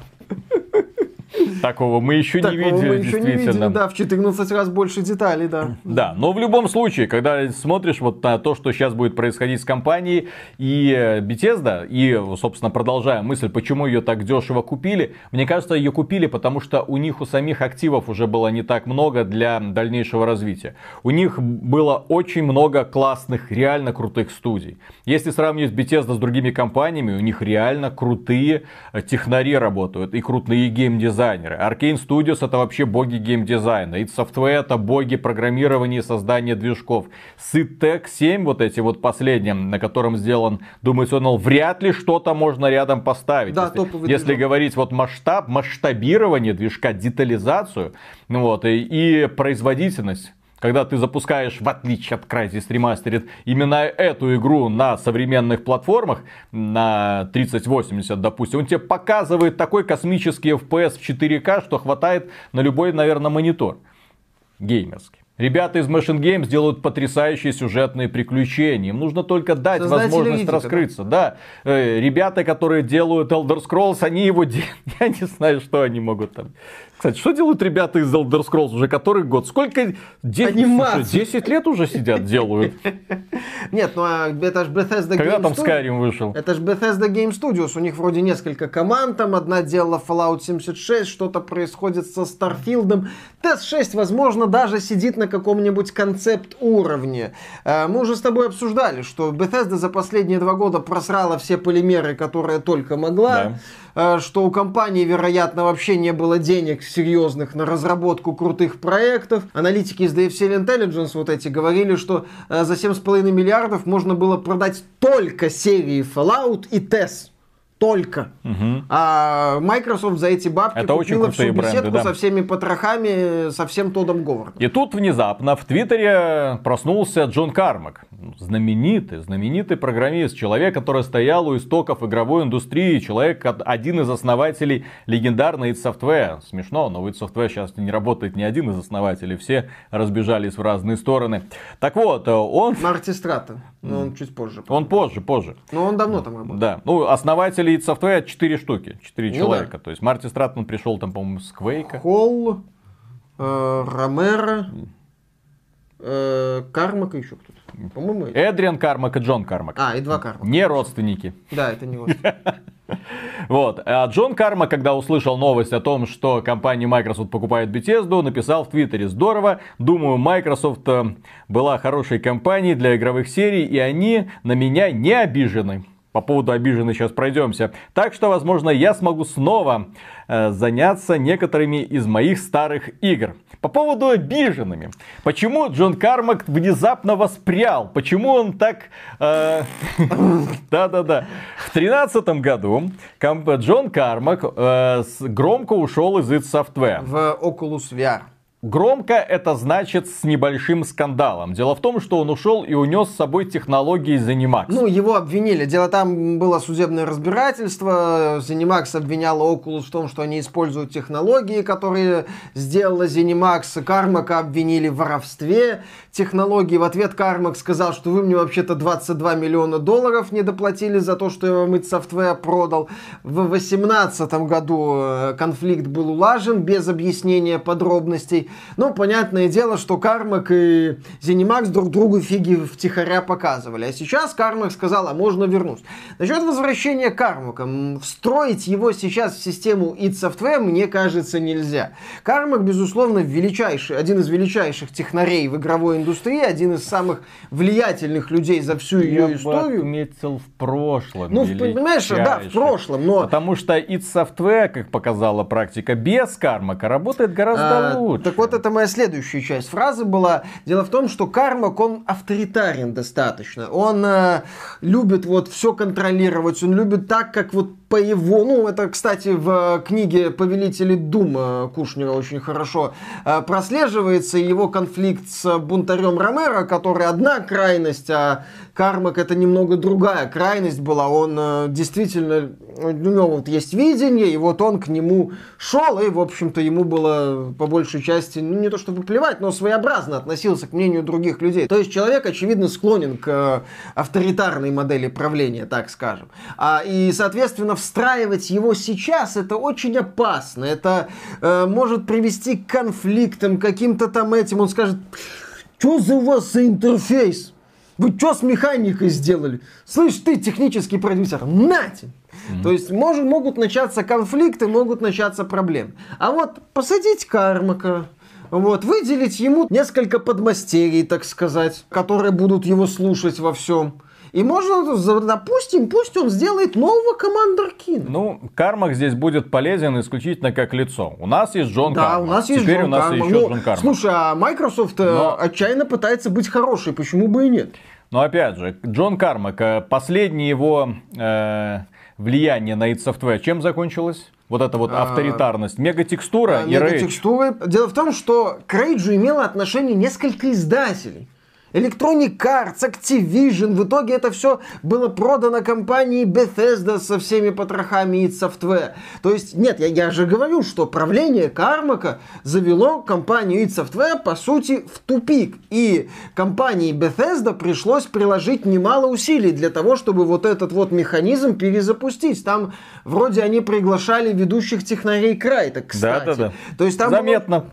Такого мы еще не видели, мы еще не видели, да, в 14 раз больше деталей, да. Да, но в любом случае, когда смотришь вот на то, что сейчас будет происходить с компанией и э, Bethesda, и, собственно, продолжая мысль, почему ее так дешево купили, мне кажется, ее купили, потому что у них у самих активов уже было не так много для дальнейшего развития. У них было очень много классных, реально крутых студий. Если сравнивать Bethesda с другими компаниями, у них реально крутые э, технари работают и крутые геймдизайнеры геймдизайнеры. Arkane Studios это вообще боги геймдизайна. id Software это боги программирования и создания движков. Cytec 7, вот эти вот последние, на котором сделан Doom Eternal, вряд ли что-то можно рядом поставить. Да, если, если говорить вот масштаб, масштабирование движка, детализацию, ну вот, и, и производительность когда ты запускаешь, в отличие от Crysis Remastered, именно эту игру на современных платформах, на 3080, допустим, он тебе показывает такой космический FPS в 4К, что хватает на любой, наверное, монитор геймерский. Ребята из Machine Games делают потрясающие сюжетные приключения. Им нужно только дать Создатели возможность видите, раскрыться. Да? да. Э, ребята, которые делают Elder Scrolls, они его делают. Я не знаю, что они могут там кстати, что делают ребята из Elder Scrolls уже который год? Сколько? 10, слушай, 10 лет уже сидят, делают. Нет, ну а это же Bethesda Когда Game там Skyrim вышел? Это же Bethesda Game Studios. У них вроде несколько команд. Там одна делала Fallout 76, что-то происходит со Starfield. TS6, возможно, даже сидит на каком-нибудь концепт уровне. Э, мы уже с тобой обсуждали, что Bethesda за последние два года просрала все полимеры, которые только могла. Да. Э, что у компании, вероятно, вообще не было денег серьезных на разработку крутых проектов. Аналитики из DFC Intelligence вот эти говорили, что э, за 7,5 миллиардов можно было продать только серии Fallout и TES только. Угу. А Microsoft за эти бабки Это купила очень всю беседку бренды, да. со всеми потрохами, со всем Тодом Говардом. И тут внезапно в Твиттере проснулся Джон Кармак. Знаменитый, знаменитый программист. Человек, который стоял у истоков игровой индустрии. Человек, один из основателей легендарной id Software. Смешно, но в id Software сейчас не работает ни один из основателей. Все разбежались в разные стороны. Так вот, он... Марти Страта. Но он чуть позже. Он позже, позже. Но он давно там работает. Да. Ну, основатели id Software 4 штуки, 4 ну, человека. Да. То есть Марти Стратман пришел там, по-моему, с Квейка. Холл, э, Ромеро, э, Кармак и еще кто-то. По-моему, Эдриан Кармак и Джон Кармак. А, и два Кармака. Не родственники. Да, это не родственники. Вот. А Джон Карма, когда услышал новость о том, что компания Microsoft покупает Bethesda, написал в Твиттере «Здорово, думаю, Microsoft э, была хорошей компанией для игровых серий, и они на меня не обижены». По поводу обиженных сейчас пройдемся. Так что, возможно, я смогу снова э, заняться некоторыми из моих старых игр. По поводу обиженными. Почему Джон Кармак внезапно воспрял? Почему он так... Э, да-да-да. В тринадцатом году Джон Кармак э, громко ушел из id Software. В Oculus VR. Громко это значит с небольшим скандалом. Дело в том, что он ушел и унес с собой технологии ZeniMax. Ну, его обвинили. Дело там было судебное разбирательство. ZeniMax обвиняла Oculus в том, что они используют технологии, которые сделала ZeniMax. Кармака обвинили в воровстве технологии. В ответ Кармак сказал, что вы мне вообще-то 22 миллиона долларов не доплатили за то, что я вам этот софтвер продал. В 2018 году э, конфликт был улажен без объяснения подробностей. Ну, понятное дело, что Кармак и Зенимакс друг другу фиги втихаря показывали. А сейчас Кармак сказал, а можно вернуть. Насчет возвращения Кармака. Встроить его сейчас в систему id Software, мне кажется, нельзя. Кармак, безусловно, величайший, один из величайших технарей в игровой индустрии, один из самых влиятельных людей за всю ее Я историю. Я отметил в прошлом. Ну, понимаешь, да, в прошлом, но... Потому что id Software, как показала практика, без Кармака работает гораздо а, лучше. Так вот, это моя следующая часть фразы была. Дело в том, что Кармак, он авторитарен достаточно. Он э, любит вот все контролировать, он любит так, как вот по его, ну это, кстати, в книге «Повелители Дума» Кушнера очень хорошо э, прослеживается его конфликт с бунтарем Ромеро, который одна крайность, а Кармак это немного другая крайность была. Он э, действительно, у него вот есть видение, и вот он к нему шел, и, в общем-то, ему было по большей части, ну не то чтобы плевать, но своеобразно относился к мнению других людей. То есть человек, очевидно, склонен к э, авторитарной модели правления, так скажем. А, и, соответственно, встраивать его сейчас это очень опасно. Это э, может привести к конфликтам, каким-то там этим. Он скажет, что за у вас за интерфейс? Вы что с механикой сделали? Слышь, ты технический продюсер, нате! Mm-hmm. То есть может, могут начаться конфликты, могут начаться проблемы. А вот посадить Кармака, вот, выделить ему несколько подмастерий, так сказать, которые будут его слушать во всем. И можно, допустим, пусть он сделает нового Командер Кина. Ну, Кармак здесь будет полезен исключительно как лицо. У нас есть Джон да, Кармак. у нас есть Теперь Джон у нас Кармак. еще ну, Джон Кармак. Слушай, а Microsoft э, Но... отчаянно пытается быть хорошей, почему бы и нет? Но опять же, Джон Кармак, э, последнее его э, влияние на id Software чем закончилось? вот эта вот а, авторитарность. Мегатекстура а, и мегатекстуры. Дело в том, что к рейджу имело отношение несколько издателей. Electronic Arts, Activision, в итоге это все было продано компании Bethesda со всеми потрохами и Software. То есть, нет, я, я же говорю, что правление Кармака завело компанию id Software, по сути, в тупик. И компании Bethesda пришлось приложить немало усилий для того, чтобы вот этот вот механизм перезапустить. Там вроде они приглашали ведущих технарей Крайта, кстати. Да, да, да. То есть там Заметно. Было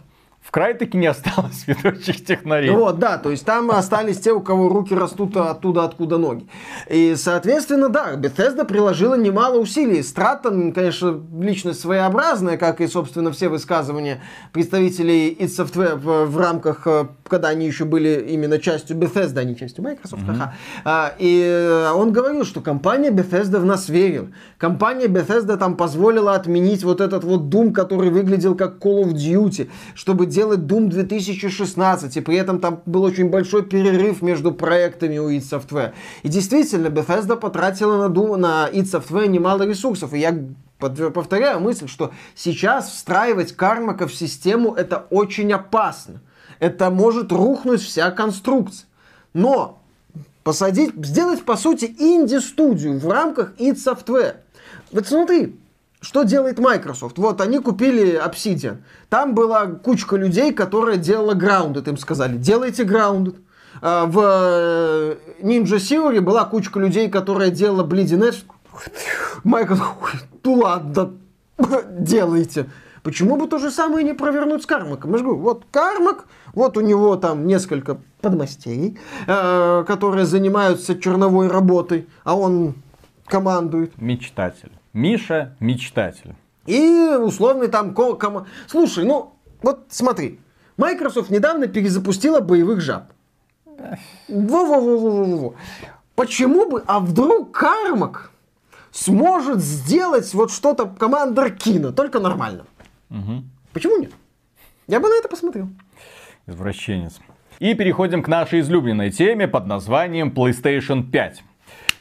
в край таки не осталось ведущих технарей. Вот, да, то есть там остались те, у кого руки растут оттуда, откуда ноги. И, соответственно, да, Bethesda приложила немало усилий. Стратон, конечно, личность своеобразная, как и, собственно, все высказывания представителей id Software в, рамках, э, когда они еще были именно частью Bethesda, а не частью Microsoft. Mm-hmm. Ага. И он говорил, что компания Bethesda в нас верила. Компания Bethesda там позволила отменить вот этот вот Doom, который выглядел как Call of Duty, чтобы делать Doom 2016, и при этом там был очень большой перерыв между проектами у id Software. И действительно, Bethesda потратила на, Doom, на id Software немало ресурсов, и я повторяю мысль, что сейчас встраивать Кармака в систему это очень опасно. Это может рухнуть вся конструкция. Но посадить, сделать по сути инди-студию в рамках id Software. Вот смотри, что делает Microsoft? Вот, они купили Obsidian. Там была кучка людей, которая делала Grounded. Им сказали, делайте Grounded. А, в э, Ninja Theory была кучка людей, которая делала Bleeding Edge. Microsoft, ну ладно, делайте. Почему бы то же самое не провернуть с Кармаком? Я же говорю, вот Кармак, вот у него там несколько подмастерий, э, которые занимаются черновой работой, а он командует. Мечтатель. Миша мечтатель. И условный там... Ком... Слушай, ну, вот смотри. Microsoft недавно перезапустила боевых жаб. Во-во-во-во-во. Почему бы, а вдруг Кармак сможет сделать вот что-то командор Кина, только нормально? Угу. Почему нет? Я бы на это посмотрел. Извращенец. И переходим к нашей излюбленной теме под названием PlayStation 5.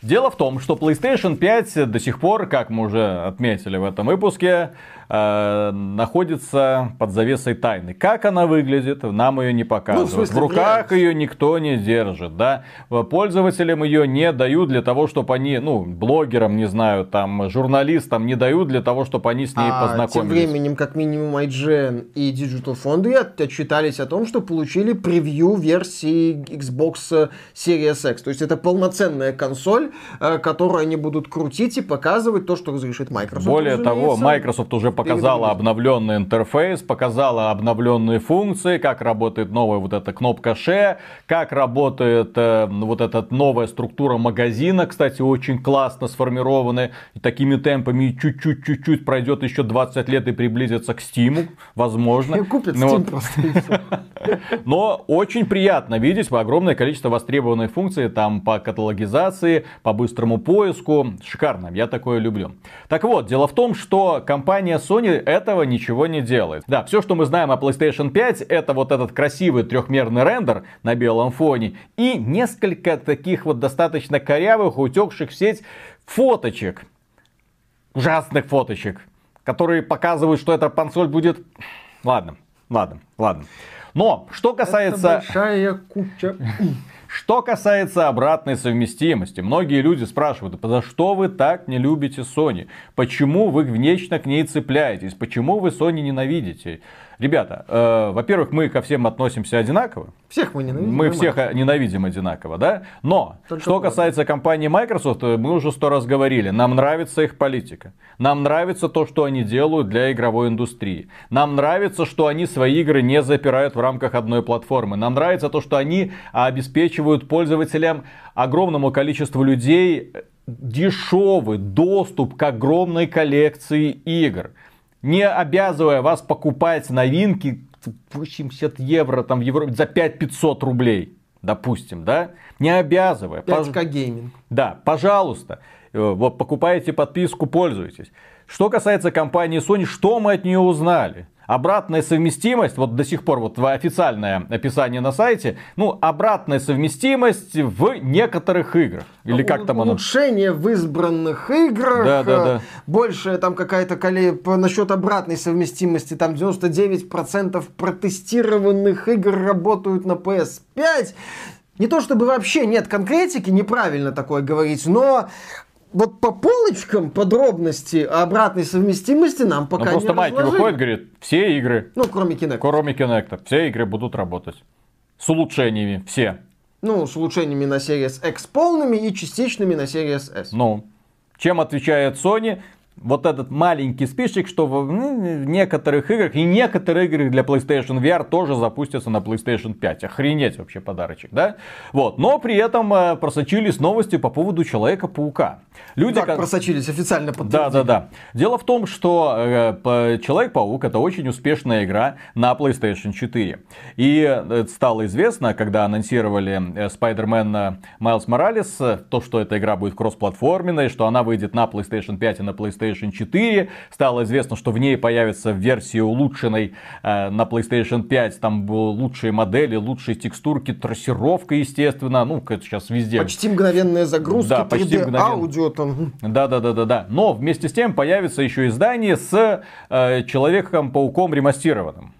Дело в том, что PlayStation 5 до сих пор, как мы уже отметили в этом выпуске, э, находится под завесой тайны. Как она выглядит, нам ее не показывают. Ну, в, в руках ее никто не держит, да. Пользователям ее не дают для того, чтобы они, ну, блогерам, не знаю, там, журналистам не дают для того, чтобы они с ней а познакомились. Тем временем, как минимум, IGN и Digital Foundry отчитались о том, что получили превью версии Xbox Series X. То есть это полноценная консоль, э, которую они будут крутить и показывать то, что разрешит Microsoft. Более того, Microsoft уже показала обновленный интерфейс, показала обновленные функции, как работает новая вот эта кнопка Share, как работает э, вот эта новая структура магазина, кстати, очень классно сформированная. И такими темпами чуть-чуть-чуть-чуть пройдет еще 20 лет и приблизится к Steam, возможно. И купят Steam вот. просто. Но очень приятно видеть огромное количество востребованных функций там по каталогизации, по быстрому поиску. Шикарно, я такое люблю. Так вот, дело в том, что компания Sony этого ничего не делает. Да, все, что мы знаем о PlayStation 5, это вот этот красивый трехмерный рендер на белом фоне и несколько таких вот достаточно корявых, утекших в сеть фоточек. Ужасных фоточек, которые показывают, что эта консоль будет... Ладно, ладно, ладно. Но, что касается... Это большая куча. Что касается обратной совместимости, многие люди спрашивают, за что вы так не любите Sony? Почему вы вечно к ней цепляетесь? Почему вы Sony ненавидите? Ребята, э, во-первых, мы ко всем относимся одинаково. Всех мы ненавидим. Мы всех ненавидим одинаково, да? Но, Только что правда. касается компании Microsoft, э, мы уже сто раз говорили, нам нравится их политика. Нам нравится то, что они делают для игровой индустрии. Нам нравится, что они свои игры не запирают в рамках одной платформы. Нам нравится то, что они обеспечивают пользователям огромному количеству людей дешевый доступ к огромной коллекции игр не обязывая вас покупать новинки 80 евро там в Европе за 5500 рублей, допустим, да, не обязывая. 5К гейминг. Да, пожалуйста, э, вот покупаете подписку, пользуйтесь. Что касается компании Sony, что мы от нее узнали? Обратная совместимость, вот до сих пор вот официальное описание на сайте, ну, обратная совместимость в некоторых играх. Или как там оно? Улучшение в избранных играх. Да, да, да. Больше там какая-то коле... насчет обратной совместимости. Там 99% протестированных игр работают на PS5. Не то чтобы вообще нет конкретики, неправильно такое говорить, но вот по полочкам подробности обратной совместимости нам пока ну, просто не Майки разложили. выходит, говорит, все игры. Ну, кроме Kinect. Кроме Kinect. Все игры будут работать. С улучшениями. Все. Ну, с улучшениями на Series X полными и частичными на Series S. Ну, чем отвечает Sony? Вот этот маленький списочек, что в, ну, в некоторых играх и некоторые игры для PlayStation VR тоже запустятся на PlayStation 5. Охренеть вообще подарочек, да? Вот. Но при этом э, просочились новости по поводу Человека-паука. Люди, так, как... просочились официально Да, да, да. Дело в том, что э, Человек-паук это очень успешная игра на PlayStation 4. И э, стало известно, когда анонсировали Spider-Man Miles Morales, то, что эта игра будет кроссплатформенной, что она выйдет на PlayStation 5 и на PlayStation PlayStation 4. Стало известно, что в ней появится версия улучшенной э, на PlayStation 5. Там будут лучшие модели, лучшие текстурки, трассировка, естественно. Ну, это сейчас везде. Почти мгновенная загрузка, да, почти мгновен... аудио там. Да, да, да, да, да. Но вместе с тем появится еще издание с э, Человеком-пауком ремастированным,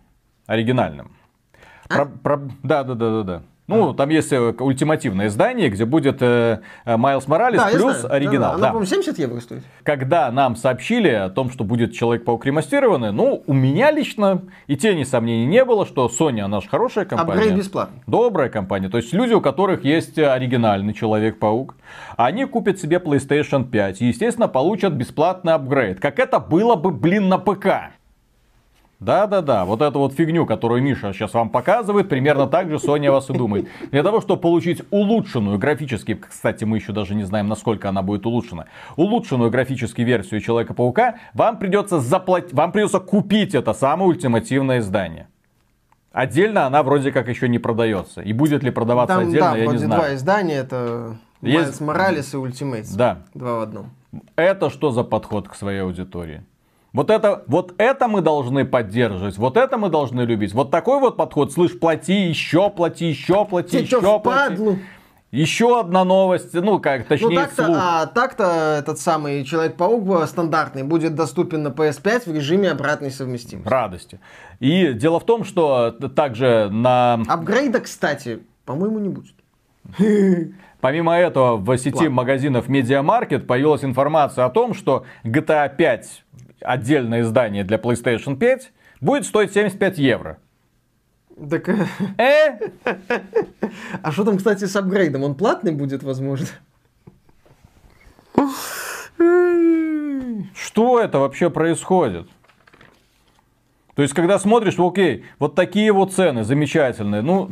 оригинальным. А? Про, про... Да, да, да, да, да. Ну, там есть э, ультимативное издание, где будет э, э Майлз Моралес да, плюс оригинал. Да, да. Она, по-моему, 70 евро стоит. Когда нам сообщили о том, что будет Человек-паук ремастированный, ну, у меня лично и тени сомнений не было, что Sony, она же хорошая компания. Апгрейд бесплатный. Добрая компания. То есть люди, у которых есть оригинальный Человек-паук, они купят себе PlayStation 5 и, естественно, получат бесплатный апгрейд. Как это было бы, блин, на ПК. Да-да-да, вот эту вот фигню, которую Миша сейчас вам показывает, примерно так же Sony вас и думает. Для того, чтобы получить улучшенную графически, кстати, мы еще даже не знаем, насколько она будет улучшена, улучшенную графически версию Человека-паука, вам придется заплатить, вам придется купить это самое ультимативное издание. Отдельно она вроде как еще не продается. И будет ли продаваться Там, отдельно, да, я не знаю. два издания, это Есть... Моралес и Ультимейтс. Да. Два в одном. Это что за подход к своей аудитории? Вот это, вот это мы должны поддерживать, вот это мы должны любить. Вот такой вот подход, слышь, плати, еще плати, еще плати, Ты еще что, плати. Впадлу? Еще одна новость, ну как, точнее, ну, так-то, а так-то этот самый Человек-паук стандартный будет доступен на PS5 в режиме обратной совместимости. Радости. И дело в том, что также на... Апгрейда, кстати, по-моему, не будет. Помимо этого, в сети Ладно. магазинов Media Market появилась информация о том, что GTA 5 отдельное издание для PlayStation 5 будет стоить 75 евро. Так... Э? э? А что там, кстати, с апгрейдом? Он платный будет, возможно? Что это вообще происходит? То есть, когда смотришь, окей, вот такие вот цены замечательные, ну,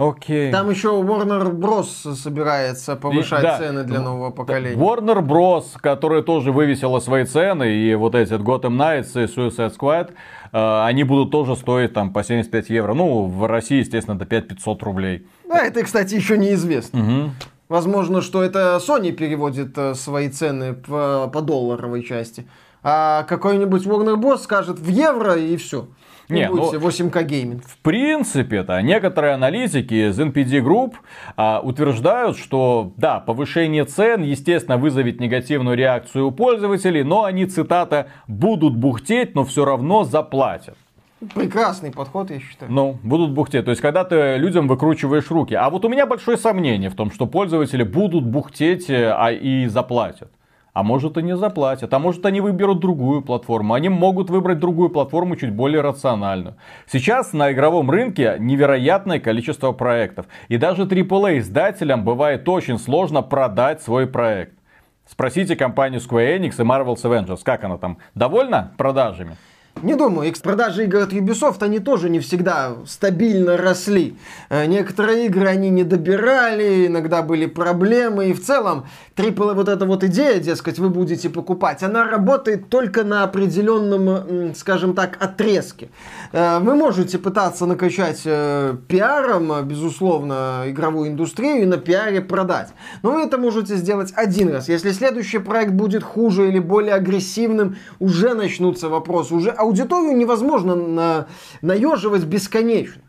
Окей. Там еще Warner Bros. собирается повышать и, да. цены для нового поколения. Warner Bros., которая тоже вывесила свои цены, и вот эти Gotham Knights и Suicide Squad, э, они будут тоже стоить там по 75 евро. Ну, в России, естественно, до 5500 рублей. А это, кстати, еще неизвестно. Угу. Возможно, что это Sony переводит э, свои цены по, по долларовой части. А какой-нибудь Warner Bros. скажет в евро и все. Не, ну, 8К гейминг. В принципе-то некоторые аналитики из NPD Group а, утверждают, что да, повышение цен, естественно, вызовет негативную реакцию у пользователей, но они, цитата, будут бухтеть, но все равно заплатят. Прекрасный подход, я считаю. Ну, будут бухтеть. То есть, когда ты людям выкручиваешь руки. А вот у меня большое сомнение в том, что пользователи будут бухтеть э, а и заплатят. А может и не заплатят, а может они выберут другую платформу. Они могут выбрать другую платформу чуть более рациональную. Сейчас на игровом рынке невероятное количество проектов. И даже AAA издателям бывает очень сложно продать свой проект. Спросите компанию Square Enix и Marvel's Avengers, как она там, довольна продажами? Не думаю, продажи игр от Ubisoft, они тоже не всегда стабильно росли. Э, некоторые игры они не добирали, иногда были проблемы, и в целом AAA вот эта вот идея, дескать, вы будете покупать, она работает только на определенном, скажем так, отрезке. Э, вы можете пытаться накачать э, пиаром, безусловно, игровую индустрию и на пиаре продать. Но вы это можете сделать один раз. Если следующий проект будет хуже или более агрессивным, уже начнутся вопросы, уже аудиторию невозможно на, наеживать бесконечно.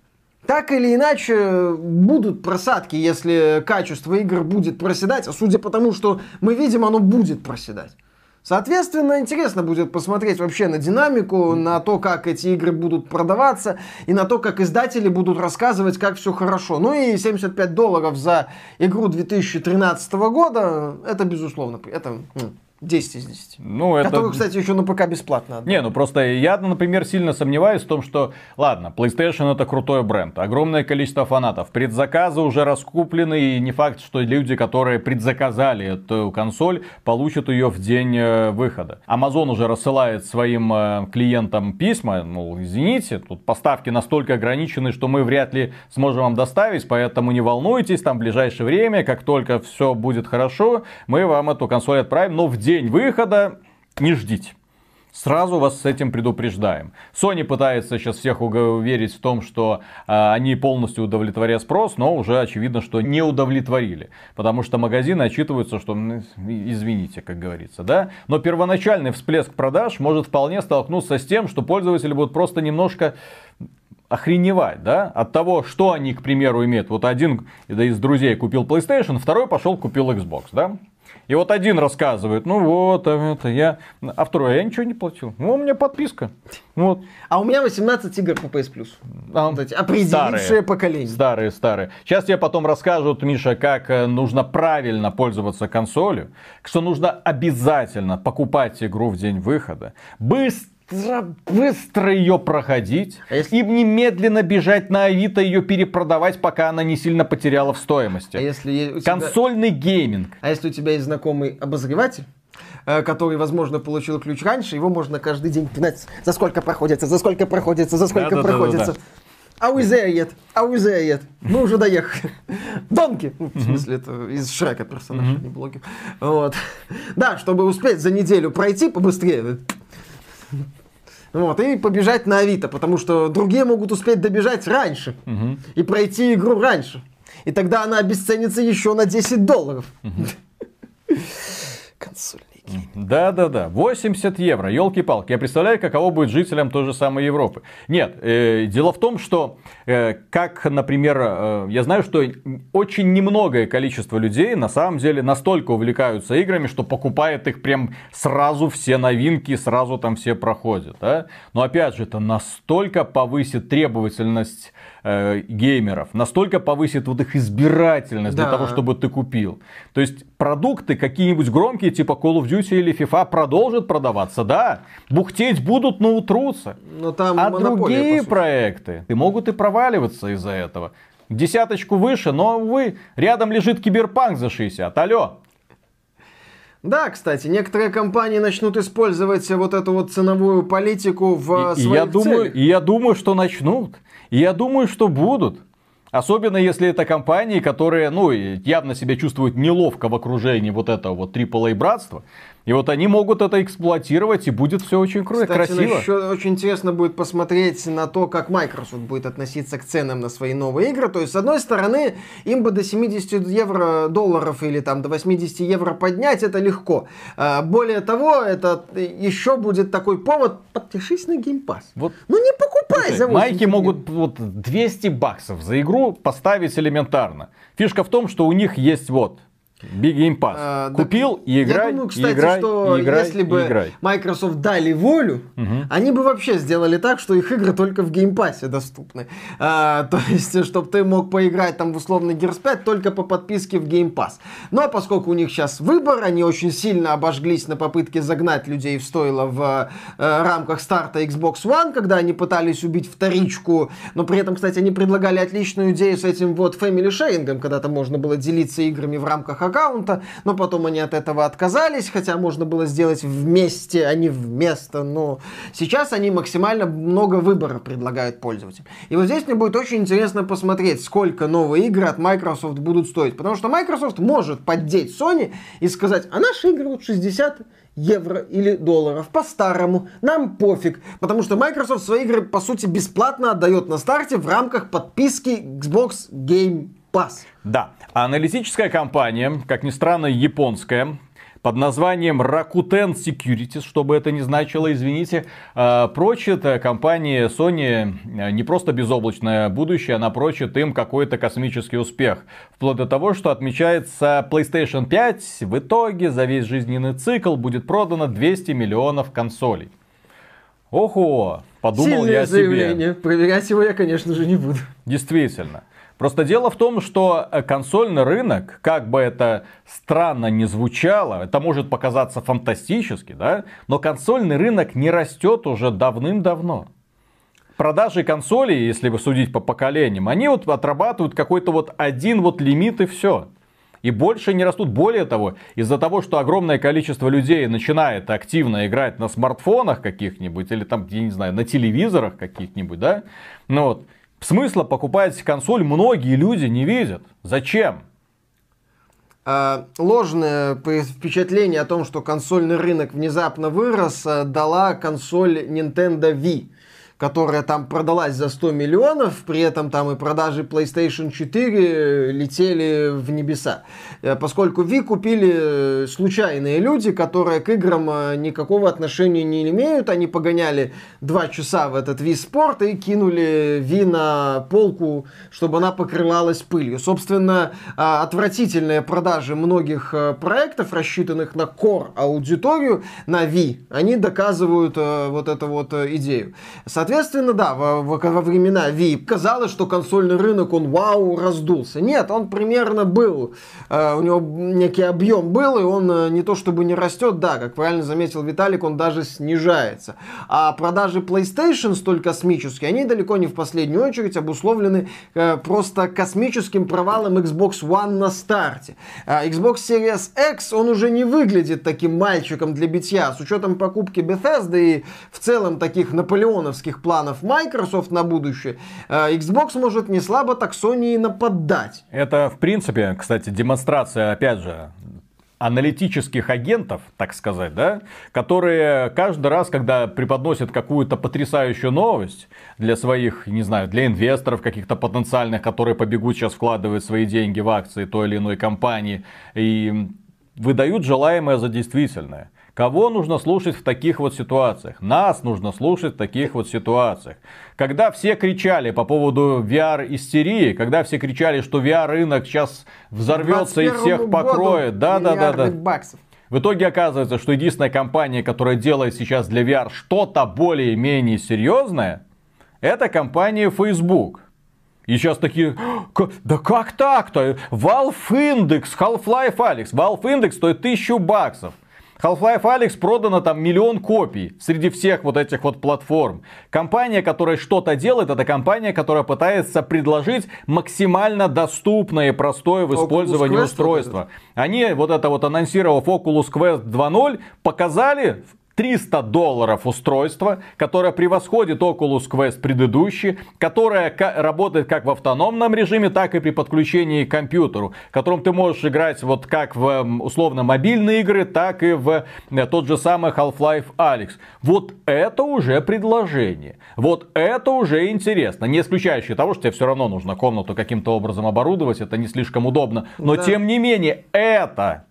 Так или иначе, будут просадки, если качество игр будет проседать, а судя по тому, что мы видим, оно будет проседать. Соответственно, интересно будет посмотреть вообще на динамику, на то, как эти игры будут продаваться, и на то, как издатели будут рассказывать, как все хорошо. Ну и 75 долларов за игру 2013 года, это безусловно, это 10 из 10. Ну, это... Который, кстати, еще на ПК бесплатно. Не, ну просто я, например, сильно сомневаюсь в том, что, ладно, PlayStation это крутой бренд, огромное количество фанатов, предзаказы уже раскуплены, и не факт, что люди, которые предзаказали эту консоль, получат ее в день э, выхода. Amazon уже рассылает своим э, клиентам письма, ну, извините, тут поставки настолько ограничены, что мы вряд ли сможем вам доставить, поэтому не волнуйтесь, там в ближайшее время, как только все будет хорошо, мы вам эту консоль отправим, но в день день выхода не ждите. Сразу вас с этим предупреждаем. Sony пытается сейчас всех уверить в том, что э, они полностью удовлетворят спрос, но уже очевидно, что не удовлетворили. Потому что магазины отчитываются, что извините, как говорится, да. Но первоначальный всплеск продаж может вполне столкнуться с тем, что пользователи будут просто немножко охреневать, да, от того, что они, к примеру, имеют. Вот один из друзей купил PlayStation, второй пошел купил Xbox, да. И вот один рассказывает, ну вот, а это я... А второй, я ничего не платил. Ну, у меня подписка. Вот. А у меня 18 игр по PS Plus. А, вот эти определившие старые, поколение. Старые, старые. Сейчас тебе потом расскажут, Миша, как э, нужно правильно пользоваться консолью. Что нужно обязательно покупать игру в день выхода. Быстро быстро, быстро ее проходить а если... и немедленно бежать на Авито ее перепродавать, пока она не сильно потеряла в стоимости. А если тебя... Консольный гейминг. А если у тебя есть знакомый обозреватель? Э, который, возможно, получил ключ раньше, его можно каждый день пинать, за сколько проходится, за сколько проходится, за сколько да, проходится. Да, да, да. А yet? А yet? Мы уже доехали. Донки! Ну, в смысле, это из Шрека персонаж, а не блогер. Вот. Да, чтобы успеть за неделю пройти побыстрее. Вот, и побежать на Авито, потому что другие могут успеть добежать раньше угу. и пройти игру раньше. И тогда она обесценится еще на 10 долларов. Угу. Консоль. Да, да, да. 80 евро, елки-палки. Я представляю, каково будет жителям той же самой Европы. Нет, э, дело в том, что, э, как, например, э, я знаю, что очень немногое количество людей на самом деле настолько увлекаются играми, что покупает их прям сразу все новинки, сразу там все проходят. Да? Но опять же, это настолько повысит требовательность э, геймеров, настолько повысит вот их избирательность да. для того, чтобы ты купил. То есть продукты какие-нибудь громкие, типа Call of Duty или FIFA, продолжат продаваться, да. Бухтеть будут, но утрутся. Но там а другие проекты и могут и проваливаться из-за этого. Десяточку выше, но, увы, рядом лежит Киберпанк за 60. Алло. Да, кстати, некоторые компании начнут использовать вот эту вот ценовую политику в и, своих я думаю, И я думаю, что начнут. И я думаю, что будут. Особенно если это компании, которые, ну, явно себя чувствуют неловко в окружении вот этого вот AAA братства. И вот они могут это эксплуатировать, и будет все очень круто, Кстати, красиво. еще очень интересно будет посмотреть на то, как Microsoft будет относиться к ценам на свои новые игры. То есть, с одной стороны, им бы до 70 евро долларов или там до 80 евро поднять, это легко. А, более того, это еще будет такой повод, подпишись на Game Pass. Вот. Ну не покупай Слушай, за 80 Майки могут вот 200 баксов за игру поставить элементарно. Фишка в том, что у них есть вот Big Game Pass. А, Купил да, и играй, я думаю, кстати, и играй, что и играй, если бы играй. Microsoft дали волю, угу. они бы вообще сделали так, что их игры только в Game Pass доступны. А, то есть, чтобы ты мог поиграть там в условный Gears 5 только по подписке в Game Pass. Но поскольку у них сейчас выбор, они очень сильно обожглись на попытке загнать людей в стойло в э, рамках старта Xbox One, когда они пытались убить вторичку, но при этом, кстати, они предлагали отличную идею с этим вот Family Sharing, когда-то можно было делиться играми в рамках аккаунта, но потом они от этого отказались, хотя можно было сделать вместе, а не вместо, но сейчас они максимально много выбора предлагают пользователям. И вот здесь мне будет очень интересно посмотреть, сколько новые игры от Microsoft будут стоить, потому что Microsoft может поддеть Sony и сказать, а наши игры вот 60 евро или долларов. По-старому. Нам пофиг. Потому что Microsoft свои игры, по сути, бесплатно отдает на старте в рамках подписки Xbox Game Pass. Да. Аналитическая компания, как ни странно, японская, под названием Rakuten Securities, чтобы это не значило, извините, э, прочит компании Sony не просто безоблачное будущее, она прочит им какой-то космический успех. Вплоть до того, что отмечается PlayStation 5 в итоге за весь жизненный цикл будет продано 200 миллионов консолей. Ого, подумал Сильное я заявление. себе. Проверять его я, конечно же, не буду. Действительно. Просто дело в том, что э, консольный рынок, как бы это странно не звучало, это может показаться фантастически, да, но консольный рынок не растет уже давным-давно. Продажи консолей, если вы судить по поколениям, они вот отрабатывают какой-то вот один вот лимит и все. И больше не растут. Более того, из-за того, что огромное количество людей начинает активно играть на смартфонах каких-нибудь, или там, я не знаю, на телевизорах каких-нибудь, да, ну вот, Смысла покупать консоль многие люди не видят. Зачем? А, ложное впечатление о том, что консольный рынок внезапно вырос, а, дала консоль Nintendo Wii которая там продалась за 100 миллионов, при этом там и продажи PlayStation 4 летели в небеса. Э, поскольку Wii купили э, случайные люди, которые к играм э, никакого отношения не имеют, они погоняли 2 часа в этот Wii Sport и кинули Wii на полку, чтобы она покрывалась пылью. Собственно, отвратительные продажи многих проектов, рассчитанных на core аудиторию, на Wii, они доказывают вот эту вот идею. Соответственно, Соответственно, да, во, во, во времена Wii казалось, что консольный рынок, он вау, раздулся. Нет, он примерно был, э, у него некий объем был, и он э, не то чтобы не растет, да, как правильно заметил Виталик, он даже снижается. А продажи PlayStation столь космические, они далеко не в последнюю очередь обусловлены э, просто космическим провалом Xbox One на старте. Э, Xbox Series X, он уже не выглядит таким мальчиком для битья, с учетом покупки Bethesda и в целом таких наполеоновских планов Microsoft на будущее, э, Xbox может не слабо так Sony и нападать. Это, в принципе, кстати, демонстрация, опять же, аналитических агентов, так сказать, да, которые каждый раз, когда преподносят какую-то потрясающую новость для своих, не знаю, для инвесторов каких-то потенциальных, которые побегут сейчас вкладывать свои деньги в акции той или иной компании, и выдают желаемое за действительное. Кого нужно слушать в таких вот ситуациях? Нас нужно слушать в таких вот ситуациях. Когда все кричали по поводу VR-истерии, когда все кричали, что VR-рынок сейчас взорвется и всех покроет. Да, да, да, да. Баксов. В итоге оказывается, что единственная компания, которая делает сейчас для VR что-то более-менее серьезное, это компания Facebook. И сейчас такие, да как так-то? Valve Index, Half-Life Alex. Valve Index стоит 1000 баксов. Half-Life Alyx продано там миллион копий среди всех вот этих вот платформ. Компания, которая что-то делает, это компания, которая пытается предложить максимально доступное и простое в использовании Oculus устройство. Вот Они вот это вот анонсировав Oculus Quest 2.0, показали 300 долларов устройство, которое превосходит Oculus Quest предыдущий, которое работает как в автономном режиме, так и при подключении к компьютеру, в котором ты можешь играть вот как в условно мобильные игры, так и в э, тот же самый Half-Life Alyx. Вот это уже предложение. Вот это уже интересно. Не исключающее того, что тебе все равно нужно комнату каким-то образом оборудовать, это не слишком удобно. Но да. тем не менее, это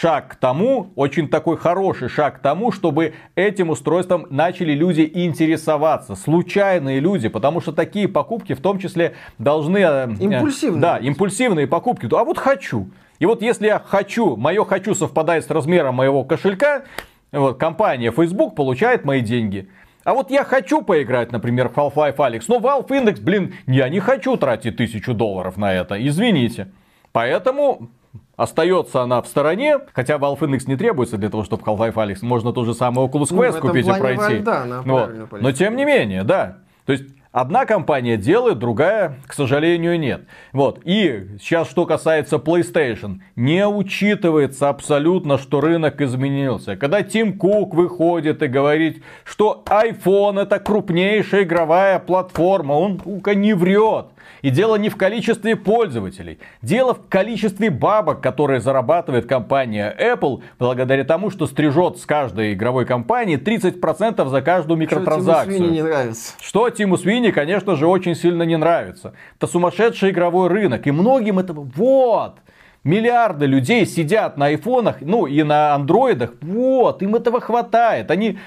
шаг к тому, очень такой хороший шаг к тому, чтобы этим устройством начали люди интересоваться. Случайные люди, потому что такие покупки в том числе должны... Э, импульсивные. Да, импульсивные покупки. А вот хочу. И вот если я хочу, мое хочу совпадает с размером моего кошелька, вот, компания Facebook получает мои деньги. А вот я хочу поиграть, например, в Half-Life Alyx, но Valve Index, блин, я не хочу тратить тысячу долларов на это, извините. Поэтому Остается она в стороне, хотя Valve Index не требуется для того, чтобы Half-Life Alyx. Можно тот же самый Oculus ну, Quest ну, купить и пройти. Вальда, вот. Но тем не менее, да. То есть Одна компания делает, другая, к сожалению, нет. Вот. И сейчас, что касается PlayStation, не учитывается абсолютно, что рынок изменился. Когда Тим Кук выходит и говорит, что iPhone это крупнейшая игровая платформа, он, сука, не врет. И дело не в количестве пользователей. Дело в количестве бабок, которые зарабатывает компания Apple, благодаря тому, что стрижет с каждой игровой компании 30% за каждую микротранзакцию. Что Тиму Свини не нравится. Что Тиму Свини, конечно же, очень сильно не нравится. Это сумасшедший игровой рынок. И многим это... Вот! Миллиарды людей сидят на айфонах, ну и на андроидах. Вот, им этого хватает. Они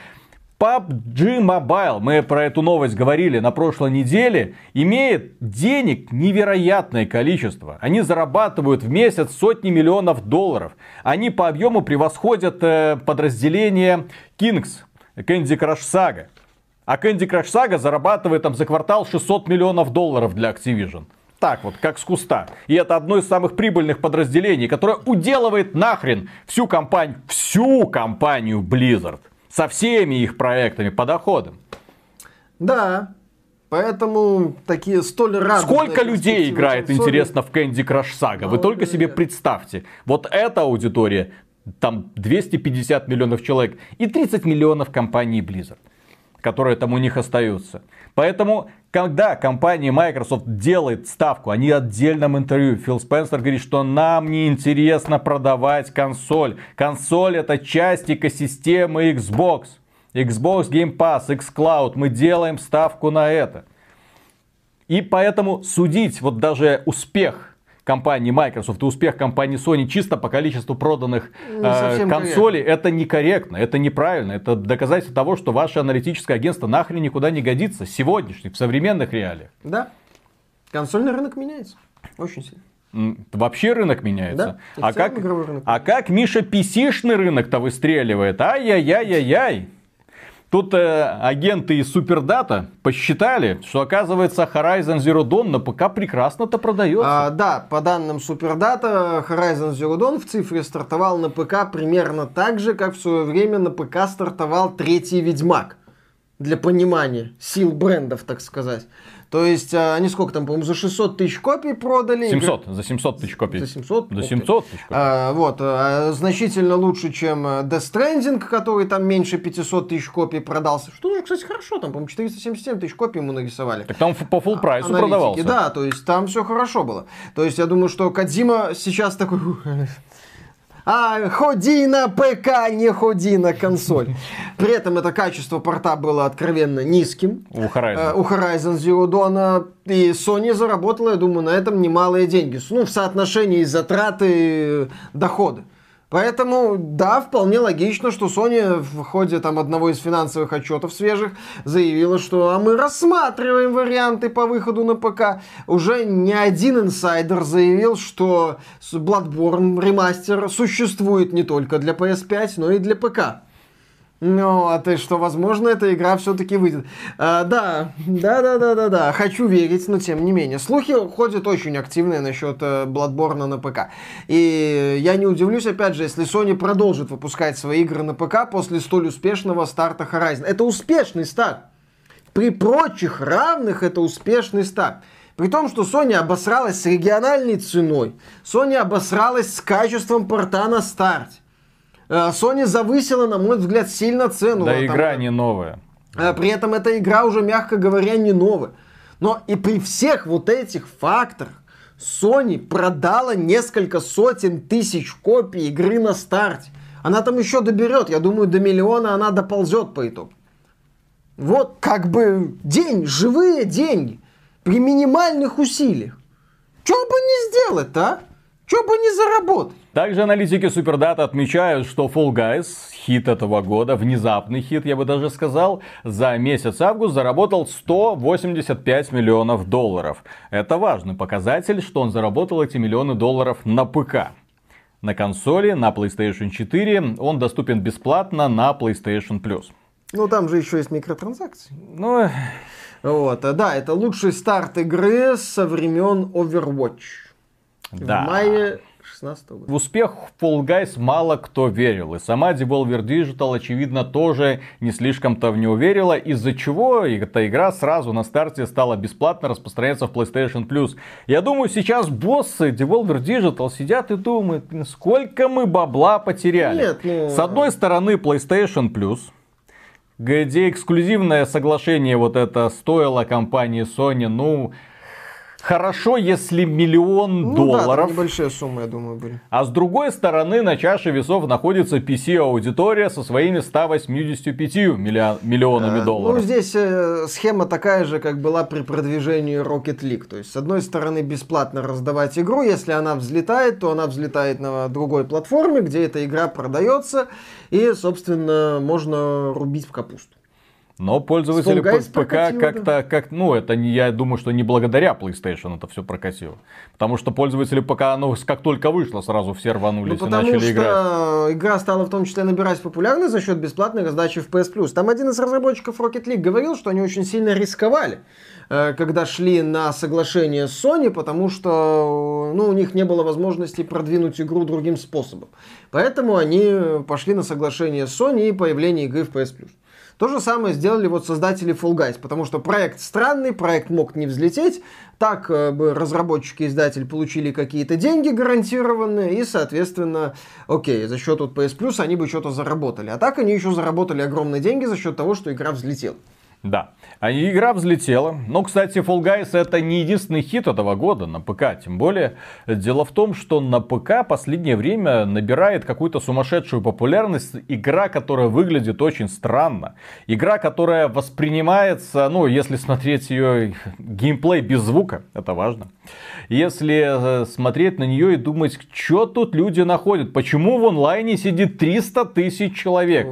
PUBG Mobile, мы про эту новость говорили на прошлой неделе, имеет денег невероятное количество. Они зарабатывают в месяц сотни миллионов долларов. Они по объему превосходят э, подразделение Kings, Candy Crush Saga. А Candy Crush Saga зарабатывает там за квартал 600 миллионов долларов для Activision. Так вот, как с куста. И это одно из самых прибыльных подразделений, которое уделывает нахрен всю компанию, всю компанию Blizzard со всеми их проектами по доходам. Да, Поэтому такие столь радостные... Сколько людей играет, консоли... интересно, в Candy Crush Saga? Вы только себе представьте. Вот эта аудитория, там 250 миллионов человек и 30 миллионов компаний Blizzard, которые там у них остаются. Поэтому, когда компания Microsoft делает ставку, они отдельном интервью, Фил Спенсер говорит, что нам не интересно продавать консоль. Консоль это часть экосистемы Xbox. Xbox Game Pass, xCloud, мы делаем ставку на это. И поэтому судить вот даже успех компании Microsoft и успех компании Sony чисто по количеству проданных э, консолей, корректно. это некорректно, это неправильно. Это доказательство того, что ваше аналитическое агентство нахрен никуда не годится. Сегодняшних, в современных реалиях. Да. Консольный рынок меняется. Очень сильно. Вообще рынок меняется. Да, а, как, рынок. а как Миша PC-шный рынок-то выстреливает? Ай-яй-яй-яй-яй. Тут э, агенты из Супердата посчитали, что оказывается Horizon Zero Dawn на ПК прекрасно-то продается. А, да, по данным Супердата, Horizon Zero Dawn в цифре стартовал на ПК примерно так же, как в свое время на ПК стартовал третий Ведьмак. Для понимания сил брендов, так сказать. То есть а, они сколько там, по-моему, за 600 тысяч копий продали? 700, за 700 тысяч копий. За 700? За 700 тысяч копий. А, вот, а, значительно лучше, чем э, Death Stranding, который там меньше 500 тысяч копий продался. Что кстати, хорошо, там, по-моему, 477 тысяч копий ему нарисовали. Так там по full прайсу продавался. Да, то есть там все хорошо было. То есть я думаю, что Кадзима сейчас такой а ходи на ПК, не ходи на консоль. При этом это качество порта было откровенно низким. У Horizon. Э, у Horizon Zero Dawn. И Sony заработала, я думаю, на этом немалые деньги. Ну, в соотношении затраты доходы. Поэтому, да, вполне логично, что Sony в ходе там, одного из финансовых отчетов свежих заявила, что а мы рассматриваем варианты по выходу на ПК. Уже не один инсайдер заявил, что Bloodborne ремастер существует не только для PS5, но и для ПК. Ну, а ты что, возможно, эта игра все-таки выйдет? А, да, да, да, да, да, да. Хочу верить, но тем не менее. Слухи ходят очень активные насчет э, Bloodborne на ПК. И я не удивлюсь, опять же, если Sony продолжит выпускать свои игры на ПК после столь успешного старта Horizon. Это успешный старт. При прочих равных это успешный старт. При том, что Sony обосралась с региональной ценой. Sony обосралась с качеством порта на старте. Э, Sony завысила, на мой взгляд, сильно цену. Да, игра там, не новая. Э, при этом эта игра уже, мягко говоря, не новая. Но и при всех вот этих факторах Sony продала несколько сотен тысяч копий игры на старте. Она там еще доберет, я думаю, до миллиона она доползет по итогу. Вот как бы день, живые деньги при минимальных усилиях. Что бы не сделать а? Что бы не заработать? Также аналитики Супердата отмечают, что Fall Guys, хит этого года, внезапный хит, я бы даже сказал, за месяц август заработал 185 миллионов долларов. Это важный показатель, что он заработал эти миллионы долларов на ПК. На консоли, на PlayStation 4 он доступен бесплатно на PlayStation Plus. Ну, там же еще есть микротранзакции. Ну, вот, да, это лучший старт игры со времен Overwatch. Да. В мае 16 года. В успех Fall Guys мало кто верил. И сама Devolver Digital, очевидно, тоже не слишком-то в него верила, из-за чего эта игра сразу на старте стала бесплатно распространяться в PlayStation Plus. Я думаю, сейчас боссы Devolver Digital сидят и думают, сколько мы бабла потеряли. Нет, ну... С одной стороны, PlayStation Plus, где эксклюзивное соглашение вот это стоило компании Sony, ну, Хорошо, если миллион Ну долларов. Да, небольшие суммы, я думаю, были. А с другой стороны, на чаше весов находится PC-аудитория со своими 185 миллион, миллионами Ну, долларов. здесь э, схема такая же, как была при продвижении Rocket League. То есть, с одной стороны, бесплатно раздавать игру. Если она взлетает, то она взлетает на другой платформе, где эта игра продается. И, собственно, можно рубить в капусту. Но пользователи ПК как-то, как, ну, это не, я думаю, что не благодаря PlayStation это все прокатило. Потому что пользователи ПК, ну, как только вышло, сразу все рванулись Ну, и начали что играть. игра стала в том числе набирать популярность за счет бесплатной раздачи в PS Plus. Там один из разработчиков Rocket League говорил, что они очень сильно рисковали, э, когда шли на соглашение с Sony, потому что ну, у них не было возможности продвинуть игру другим способом. Поэтому они пошли на соглашение с Sony и появление игры в PS Plus. То же самое сделали вот создатели Fall Guys, потому что проект странный, проект мог не взлететь, так э, бы разработчики и издатель получили какие-то деньги гарантированные, и, соответственно, окей, за счет вот PS Plus они бы что-то заработали. А так они еще заработали огромные деньги за счет того, что игра взлетела. Да. А игра взлетела. Но, кстати, Fall Guys это не единственный хит этого года на ПК. Тем более, дело в том, что на ПК последнее время набирает какую-то сумасшедшую популярность игра, которая выглядит очень странно. Игра, которая воспринимается, ну, если смотреть ее геймплей без звука, это важно. Если э, смотреть на нее и думать, что тут люди находят, почему в онлайне сидит 300 тысяч человек.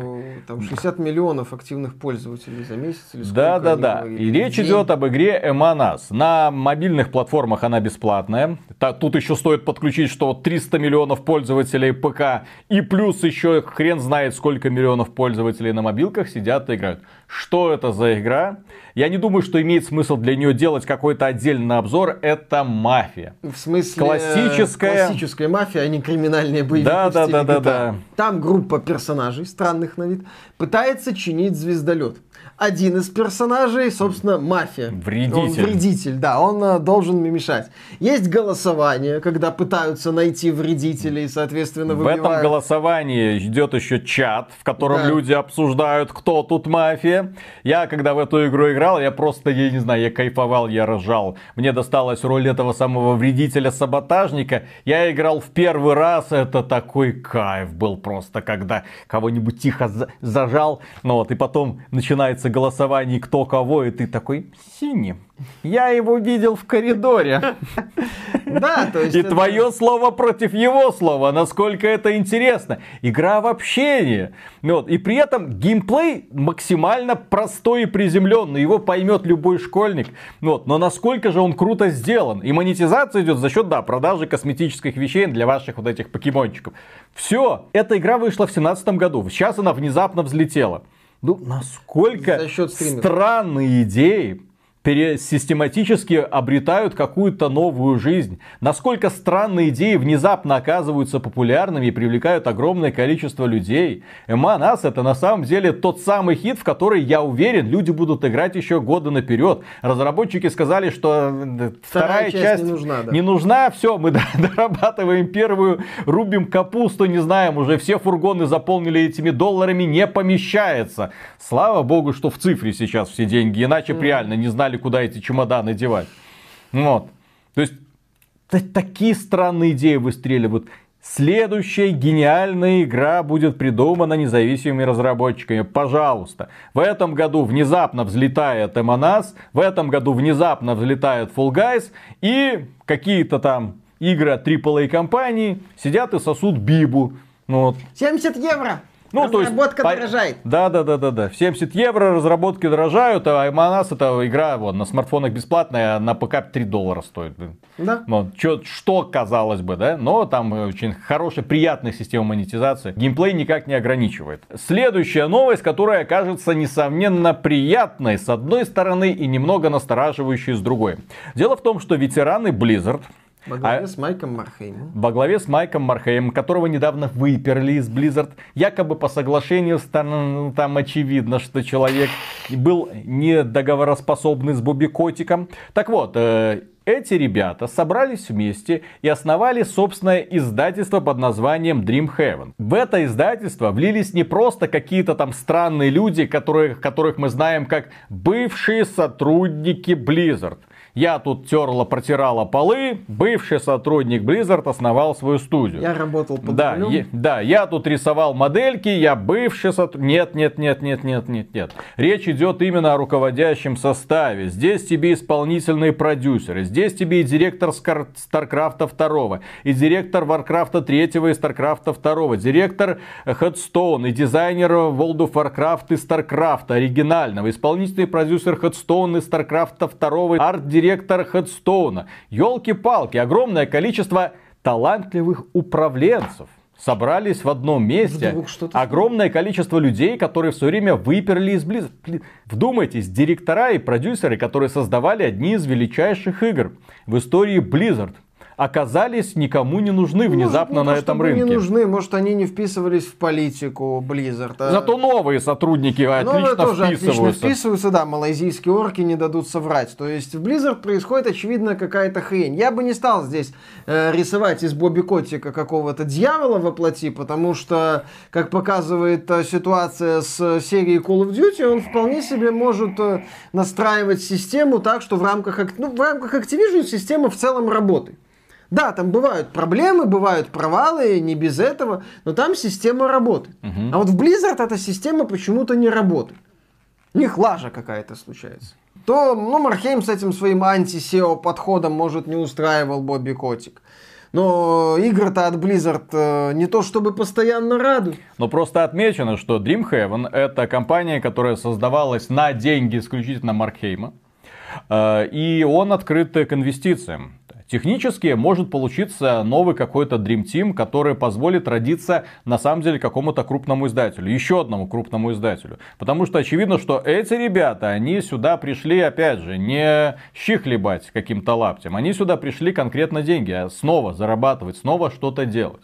Там 60 миллионов активных пользователей за месяц или сколько Да, да, да. говорили. И речь День. идет об игре Us. На мобильных платформах она бесплатная. Та- Тут еще стоит подключить, что вот 300 миллионов пользователей ПК и плюс еще хрен знает сколько миллионов пользователей на мобилках сидят и играют. Что это за игра? Я не думаю, что имеет смысл для нее делать какой-то отдельный обзор. Это мафия. В смысле... Классическая- Классическая мафия, а не криминальные боевики Да, да, да, да, да. Там группа персонажей, странных на вид, пытается чинить звездолет. Один из персонажей, собственно, мафия. Вредитель. Он вредитель, да, он э, должен мешать. Есть голосование, когда пытаются найти вредителей, соответственно, В этом выбивают. голосовании идет еще чат, в котором Да. люди обсуждают, кто тут мафия. Я, когда в эту игру играл, я просто, я не знаю, я кайфовал, я ржал. Мне досталась роль этого самого вредителя-саботажника. Я играл в первый раз, это такой кайф был просто, когда кого-нибудь тихо за- зажал, ну вот, и потом начинается голосование, кто кого, и ты такой, синий. Я его видел в коридоре. Да, то есть И твое слово против его слова. Насколько это интересно. Игра в общении. Ну Вот. И при этом геймплей максимально простой и приземленный. Его поймет любой школьник. Ну Вот. Но насколько же он круто сделан. И монетизация идет за счет, да, продажи косметических вещей для ваших вот этих покемончиков. Все. Эта игра вышла в 2017 году. Сейчас она внезапно взлетела. Ну, насколько странные идеи систематически обретают какую-то новую жизнь. Насколько странные идеи внезапно оказываются популярными и привлекают огромное количество людей. Us это на самом деле тот самый хит, в который, я уверен, люди будут играть еще годы наперед. Разработчики сказали, что э, вторая, часть не нужна, да. не нужна, все, мы дорабатываем первую, рубим капусту, не знаем, уже все фургоны заполнили этими долларами, не помещается. Слава богу, что в цифре сейчас все деньги, иначе б реально не знали, куда эти чемоданы девать. Вот. То есть, та- такие странные идеи выстреливают. Следующая гениальная игра будет придумана независимыми разработчиками. Пожалуйста. В этом году внезапно взлетает Us, в этом году внезапно взлетает Fall Guys, и какие-то там игры от AAA компании сидят и сосут бибу. Вот. 70 евро! Ну, то есть, Разработка дорожает. Да, да, да, да, да. 70 евро разработки дорожают, а Us это игра вот, на смартфонах бесплатная, а на ПК 3 доллара стоит. Да. Ну, чё- что казалось бы, да? Но там очень хорошая, приятная система монетизации. Геймплей никак не ограничивает. Следующая новость, которая кажется несомненно приятной с одной стороны и немного настораживающей с другой. Дело в том, что ветераны Blizzard Во главе а- с Майком Мархеймом. во главе с Майком Мархеймом, которого недавно выперли из Blizzard, якобы по соглашению ну, там очевидно, что человек был недоговороспособный с Бобби Котиком. Так вот, э, эти ребята собрались вместе и основали собственное издательство под названием Dreamhaven. В это издательство влились не просто какие-то там странные люди, которые, которых мы знаем как бывшие сотрудники Blizzard. Я тут терла, протирала полы, бывший сотрудник Blizzard основал свою студию. Я работал под да, я, да, я тут рисовал модельки, я бывший сотрудник. Нет, нет, нет, нет, нет, нет, нет. Речь идет именно о руководящем составе. Здесь тебе исполнительные продюсеры, здесь тебе и директор Старкрафта 2, и директор Варкрафта 3 и Старкрафта 2, директор Hearthstone, и дизайнер World of Warcraft и Starcraft оригинального, исполнительный продюсер Hearthstone и Старкрафта 2, арт-директор Hearthstone. Елки-палки, огромное количество талантливых управленцев собрались в одном месте. Вдруг Огромное количество людей, которые все время выперли из Blizzard. Вдумайтесь, директора и продюсеры, которые создавали одни из величайших игр в истории Blizzard оказались никому не нужны внезапно может, не на этом рынке. не нужны, может, они не вписывались в политику Blizzard. а- Зато новые сотрудники отлично Новые тоже отлично вписываются. вписываются, да, малайзийские орки не дадут соврать. То есть в Blizzard происходит, очевидно, какая-то хрень. Я бы не стал здесь э, рисовать из Бобби Котика какого-то дьявола во плоти, потому что, как показывает э, ситуация с серией Call of Duty, он вполне себе может э, настраивать систему так, что в рамках, ну, в рамках Activision система в целом работает. Да, там бывают проблемы, бывают провалы, не без этого, но там система работает. А вот в Blizzard эта система почему-то не работает. У них лажа какая-то случается. То, ну, Мархейм с этим своим анти-SEO подходом, может, не устраивал Бобби Котик. Но игры-то от Blizzard э, не то чтобы постоянно радуют. Но просто отмечено, что Dreamhaven это компания, которая создавалась на деньги исключительно Маркхейма. Э, И он открыт к инвестициям. Технически может получиться новый какой-то Dream Team, который позволит родиться на самом деле какому-то крупному издателю, еще одному крупному издателю. Потому что очевидно, что эти ребята, они сюда пришли, опять же, не щи хлебать каким-то лаптем. Они сюда пришли конкретно деньги, а снова зарабатывать, снова что-то делать.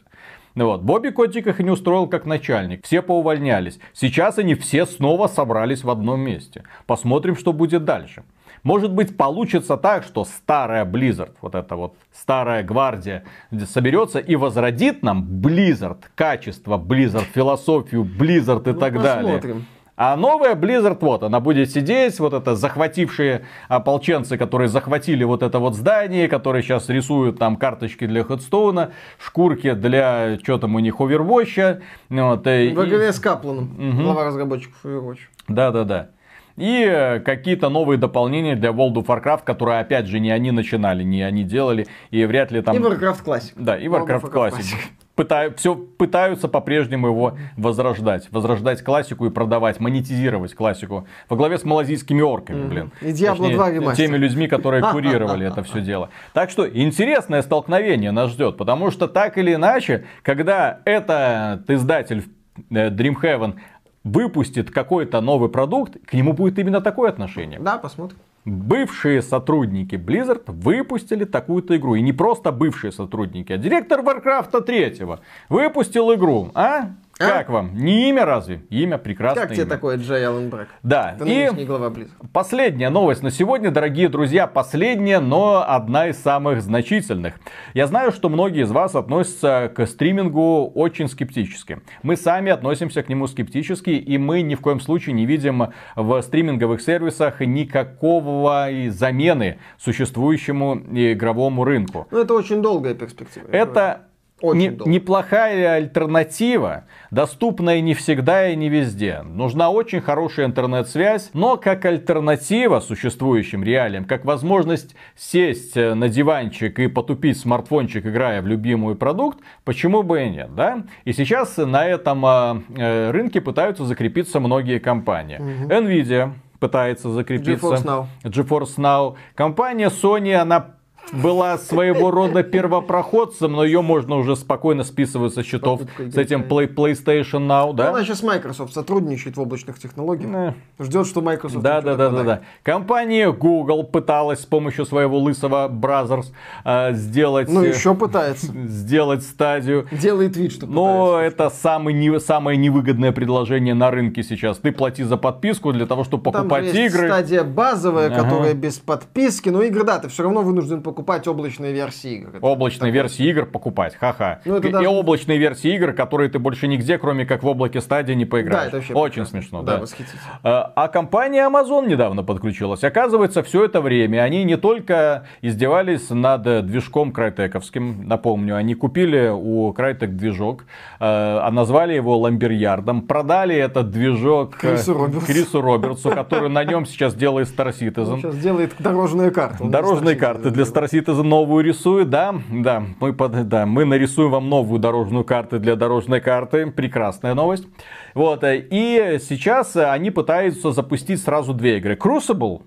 Вот. Бобби Котик их не устроил как начальник. Все поувольнялись. Сейчас они все снова собрались в одном месте. Посмотрим, что будет дальше. Может быть, получится так, что старая Blizzard, вот эта вот старая гвардия, соберется и возродит нам Blizzard, качество Blizzard, философию Blizzard и Ну, так далее. посмотрим. А новая Blizzard, вот, она будет сидеть, вот это захватившие ополченцы, которые захватили вот это вот здание, которые сейчас рисуют там карточки для Хедстоуна, шкурки для, что там у них, Overwatch. Вот, э, Во и- главе с Капланом, глава разработчиков Overwatch. да-да-да. И какие-то новые дополнения для World of Warcraft, которые, опять же, не они начинали, не они делали, и вряд ли там... И Warcraft Classic. Да, и of Warcraft Classic. Пытаю, все пытаются по-прежнему его возрождать. Возрождать классику и продавать, монетизировать классику. Во главе с малазийскими орками, блин. И Diablo Точнее, 2 ремастер. Теми людьми, которые курировали это все дело. Так что интересное столкновение нас ждет. Потому что так или иначе, когда этот издатель э, Dreamhaven выпустит какой-то новый продукт, к нему будет именно такое отношение. Да, посмотрим. Бывшие сотрудники Blizzard выпустили такую-то игру. И не просто бывшие сотрудники, а директор Warcraft 3 выпустил игру. А? Как вам? Не имя разве? Имя прекрасное. Как тебе имя. такое, Джей Аллен Брэк? Да. Ты И глава. Последняя новость на сегодня, дорогие друзья, последняя, но одна из самых значительных. Я знаю, что многие из вас относятся к стримингу очень скептически. Мы сами относимся к нему скептически, и мы ни в коем случае не видим в стриминговых сервисах никакого замены существующему игровому рынку. Ну, это очень долгая перспектива. Это Очень не- долго. неплохая альтернатива, доступная не всегда и не везде. Нужна очень хорошая интернет-связь, но как альтернатива существующим реалиям, как возможность сесть э, на диванчик и потупить смартфончик, играя в любимый продукт, почему бы и нет, да? И сейчас на этом а, э, рынке пытаются закрепиться многие компании. Nvidia пытается закрепиться. GeForce Now. GeForce Now. Компания Sony, она была своего рода первопроходцем, но ее можно уже спокойно списывать со счетов Покупка с этим. Play- PlayStation Now, да? Она сейчас Microsoft сотрудничает в облачных технологиях. Ждет, что Microsoft Да, да, да, да, да. Компания Google пыталась с помощью своего лысого Brothers э, сделать, Ну, э, еще пытается. сделать стадию. Делает вид, что Но пытается. это самый не, самое невыгодное предложение на рынке сейчас. Ты плати за подписку для того, чтобы Там покупать же есть игры. стадия базовая, Ага. которая без подписки. Но игры, да, ты все равно вынужден покупать покупать облачные версии игр. Это Облачные такое. версии игр покупать, ха-ха. Ну, это и, даже- и облачные версии игр, которые ты больше нигде, кроме как в облаке стадии, не Да, поиграешь. это вообще Очень прекрасно. смешно, Да, да. восхитительно. А а компания Amazon недавно подключилась. Оказывается, все это время они не только издевались над движком крайтековским, напомню, они купили у Крайтек движок, э, а назвали его Ламберярдом, продали этот движок э, Крису Робертсу. Крису Робертсу, который на нем сейчас делает Star Он Citizen. сейчас делает дорожную карту. Он Дорожные Star карты для сделал. Star Citizen новую рисует, да, да, мы, под, да, мы нарисуем вам новую дорожную карту для дорожной карты, прекрасная новость. Вот, и сейчас они пытаются запустить сразу две игры. Crucible,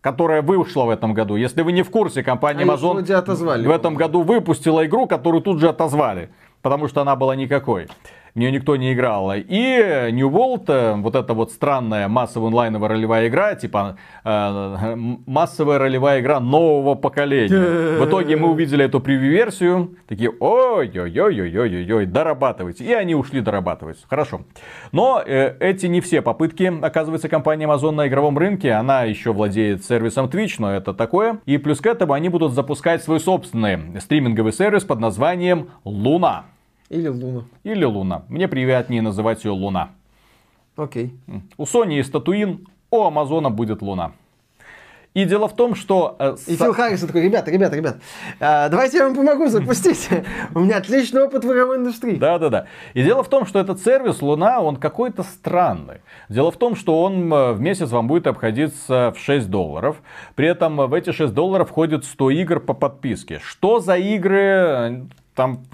которая вышла в этом году. Если вы не в курсе, компания их Amazon в этом году выпустила игру, которую тут же отозвали, потому что она была никакой. В нее никто не играл. И New World, э, вот эта вот странная массовая онлайновая ролевая игра, типа э, массовая ролевая игра нового поколения. В итоге мы увидели эту превью-версию, такие, ой-ой-ой-ой-ой-ой, дорабатывайте. И они ушли дорабатывать. Хорошо. Но э, эти не все попытки, оказывается, компания Amazon на игровом рынке. Она еще владеет сервисом Twitch, но это такое. И плюс к этому они будут запускать свой собственный стриминговый сервис под названием Луна. Или Луна. Или Луна. Мне приятнее называть ее Луна. Окей. У Sony есть Татуин, у Амазона будет Луна. И дело в том, что... э, И Фил Харрисон такой, ребята, ребята, ребята, а, давайте я вам помогу запустить. У меня отличный опыт в игровой индустрии. Да-да-да. И дело в том, что этот сервис Луна, он какой-то странный. Дело в том, что он э, в месяц вам будет обходиться в 6 долларов. При этом э, в эти 6 долларов входит 100 игр по подписке. Что за игры? э, Там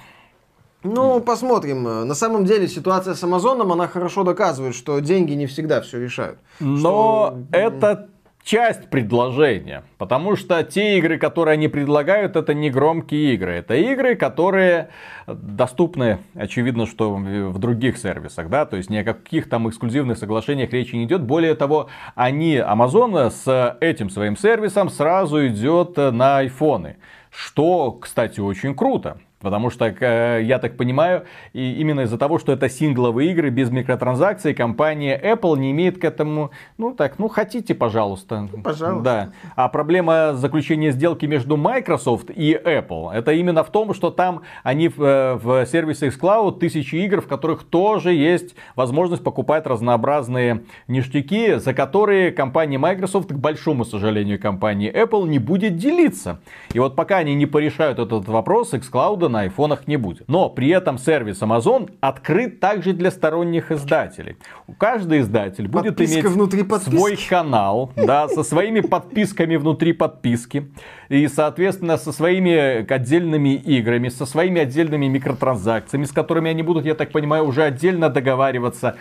Ну, посмотрим. На самом деле ситуация с Амазоном, она хорошо доказывает, что деньги не всегда все решают. Но Что- это часть предложения. Потому что те игры, которые они предлагают, это не громкие игры. Это игры, которые доступны, очевидно, что в других сервисах. Да? То есть ни о каких там эксклюзивных соглашениях речи не идет. Более того, они, Amazon, с этим своим сервисом сразу идет на айфоны. Что, кстати, очень круто. Потому что, э, я так понимаю, и именно из-за того, что это сингловые игры без микротранзакций, компания Apple не имеет к этому, ну так, ну хотите, пожалуйста. пожалуйста. Да. А проблема заключения сделки между Microsoft и Apple, это именно в том, что там они в, э, в сервисе xCloud тысячи игр, в которых тоже есть возможность покупать разнообразные ништяки, за которые компания Microsoft, к большому сожалению, компании Apple не будет делиться. И вот пока они не порешают этот вопрос, xCloud на айфонах не будет. Но при этом сервис Amazon открыт также для сторонних издателей. У каждый издатель будет Подписка иметь внутри подписки. свой канал, да, со своими подписками внутри подписки. И, соответственно, со своими отдельными играми, со своими отдельными микротранзакциями, с которыми они будут, я так понимаю, уже отдельно договариваться.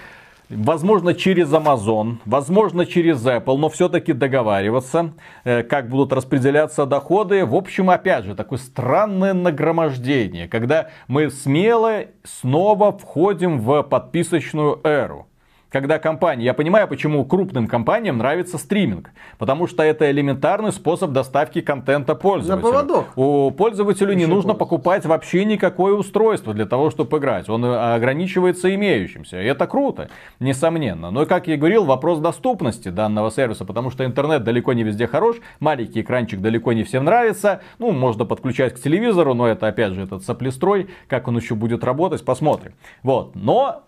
Возможно, через Amazon, возможно, через Apple, но все-таки договариваться, э, как будут распределяться доходы. В общем, опять же, такое странное нагромождение, когда мы смело снова входим в подписочную эру. Когда компания, я понимаю, почему крупным компаниям нравится стриминг, потому что это элементарный способ доставки контента пользователю. поводок. У пользователю не Еще нужно пользоваться. покупать вообще никакое устройство для того, чтобы играть. Он э, ограничивается имеющимся. И это круто, несомненно. Но, как я и говорил, вопрос доступности данного сервиса, потому что интернет далеко не везде хорош, маленький экранчик далеко не всем нравится. Ну, можно подключать к телевизору, но это, опять же, этот соплестрой. Как он еще будет работать, посмотрим. Вот. Но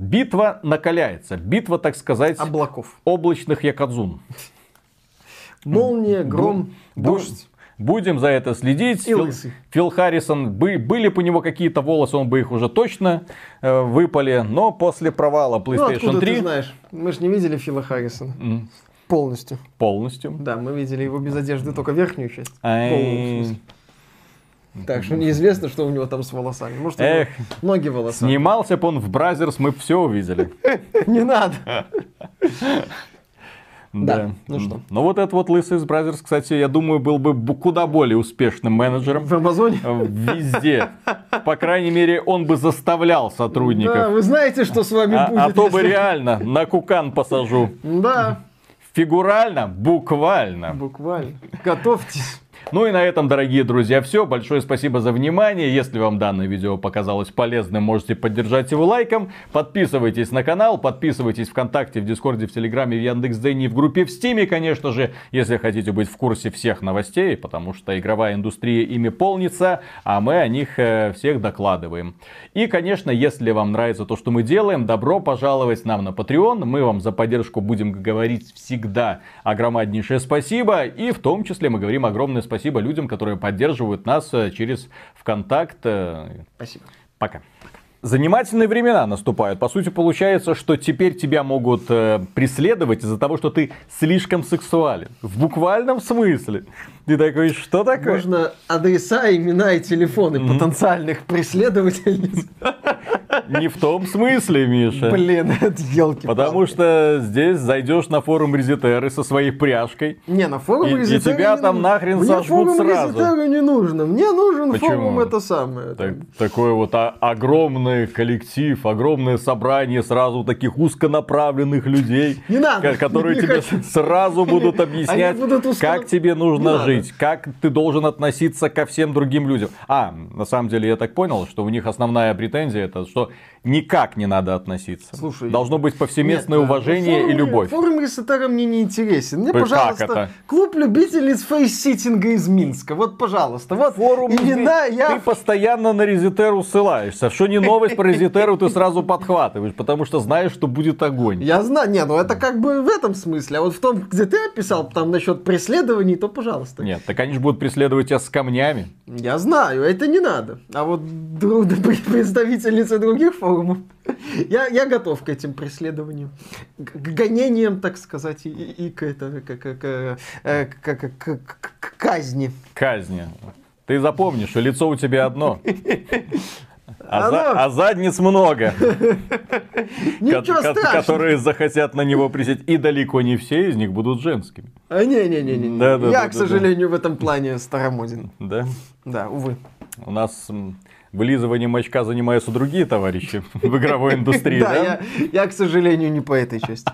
битва накаляется. Битва, так сказать, Облаков. облачных якадзун. Молния, гром, дождь. Будем за это следить. И Фил, лысый. Фил Харрисон, бы- были бы у него какие-то волосы, он бы их уже точно э, выпали. Но после провала Ну, PlayStation откуда 3 ты знаешь? Мы же не видели Фила Харрисона. м, Полностью. полностью. Да, мы видели его без одежды, только верхнюю часть. Ай. Так что неизвестно, что у него там с волосами. Может, Эх. ноги волоса. Снимался бы он в Бразерс, мы все увидели. Не надо. Да. Да, ну что. Ну вот этот вот лысый из Бразерс, кстати, я думаю, был бы куда более успешным менеджером. В Амазоне. э, Везде. По крайней мере, он бы заставлял сотрудников. Да, вы знаете, что с вами А, будет. а то бы если- реально на кукан посажу. Да, Фигурально, буквально. буквально. Готовьтесь. Ну и на этом, дорогие друзья, все. Большое спасибо за внимание. Если вам данное видео показалось полезным, можете поддержать его лайком. Подписывайтесь на канал, подписывайтесь ВКонтакте, в Дискорде, в Телеграме, в Яндекс.Дзене, в группе в Стиме, конечно же, если хотите быть в курсе всех новостей, потому что игровая индустрия ими полнится, а мы о них э, всех докладываем. И, конечно, если вам нравится то, что мы делаем, добро пожаловать нам на Patreon. Мы вам за поддержку будем говорить всегда огромнейшее спасибо. И в том числе мы говорим огромное спасибо людям, которые поддерживают нас э, через ВКонтакт. Спасибо. Пока. Занимательные времена наступают. По сути, получается, что теперь тебя могут э, преследовать из-за того, что ты слишком сексуален. В буквальном смысле. Ты такой, что такое? Можно адреса, имена и телефоны mm-hmm. потенциальных преследовательниц. Не в том смысле, Миша. Блин, это елки Потому что здесь зайдешь на форум Резетеры со своей пряжкой. Не, на форум и, Резетеры... И тебя там нахрен Мне сожгут форум сразу. Резетеры не нужно. Мне нужен форум это самое. Так, такой вот огромный коллектив, огромное собрание сразу таких узконаправленных людей. Не надо. Которые тебе сразу будут объяснять, как тебе нужно жить жить, как ты должен относиться ко всем другим людям. А, на самом деле я так понял, что у них основная претензия это, что никак не надо относиться. Слушай, Должно быть повсеместное нет, уважение форум, и любовь. Форум Ресетара мне не интересен. Мне, пожалуйста, как это? клуб любительниц фейситинга из Минска. Вот, пожалуйста, вот форум имена я... Ты постоянно на Резетеру ссылаешься. Что не новость про Резетеру, ты сразу подхватываешь, потому что знаешь, что будет огонь. Я знаю, не, ну это как бы в этом смысле. А вот в том, где ты описал там насчет преследований, то пожалуйста. Нет, так они же будут преследовать тебя с камнями. Я знаю, это не надо. А вот представительницы других форумов, я, я готов к этим преследованиям. К гонениям, так сказать, и, и к, это, к, к, к, э, к, к, к, к казни. Казни. Ты запомнишь, что лицо у тебя одно. А, Оно... за, а задниц много, которые захотят на него присесть. И далеко не все из них будут женскими. А не-не-не. Да, да, Я, да, к сожалению, в этом плане старомоден. Да? Да, увы. У нас вылизыванием очка занимаются другие товарищи в игровой индустрии, да? Я, к сожалению, не по этой части.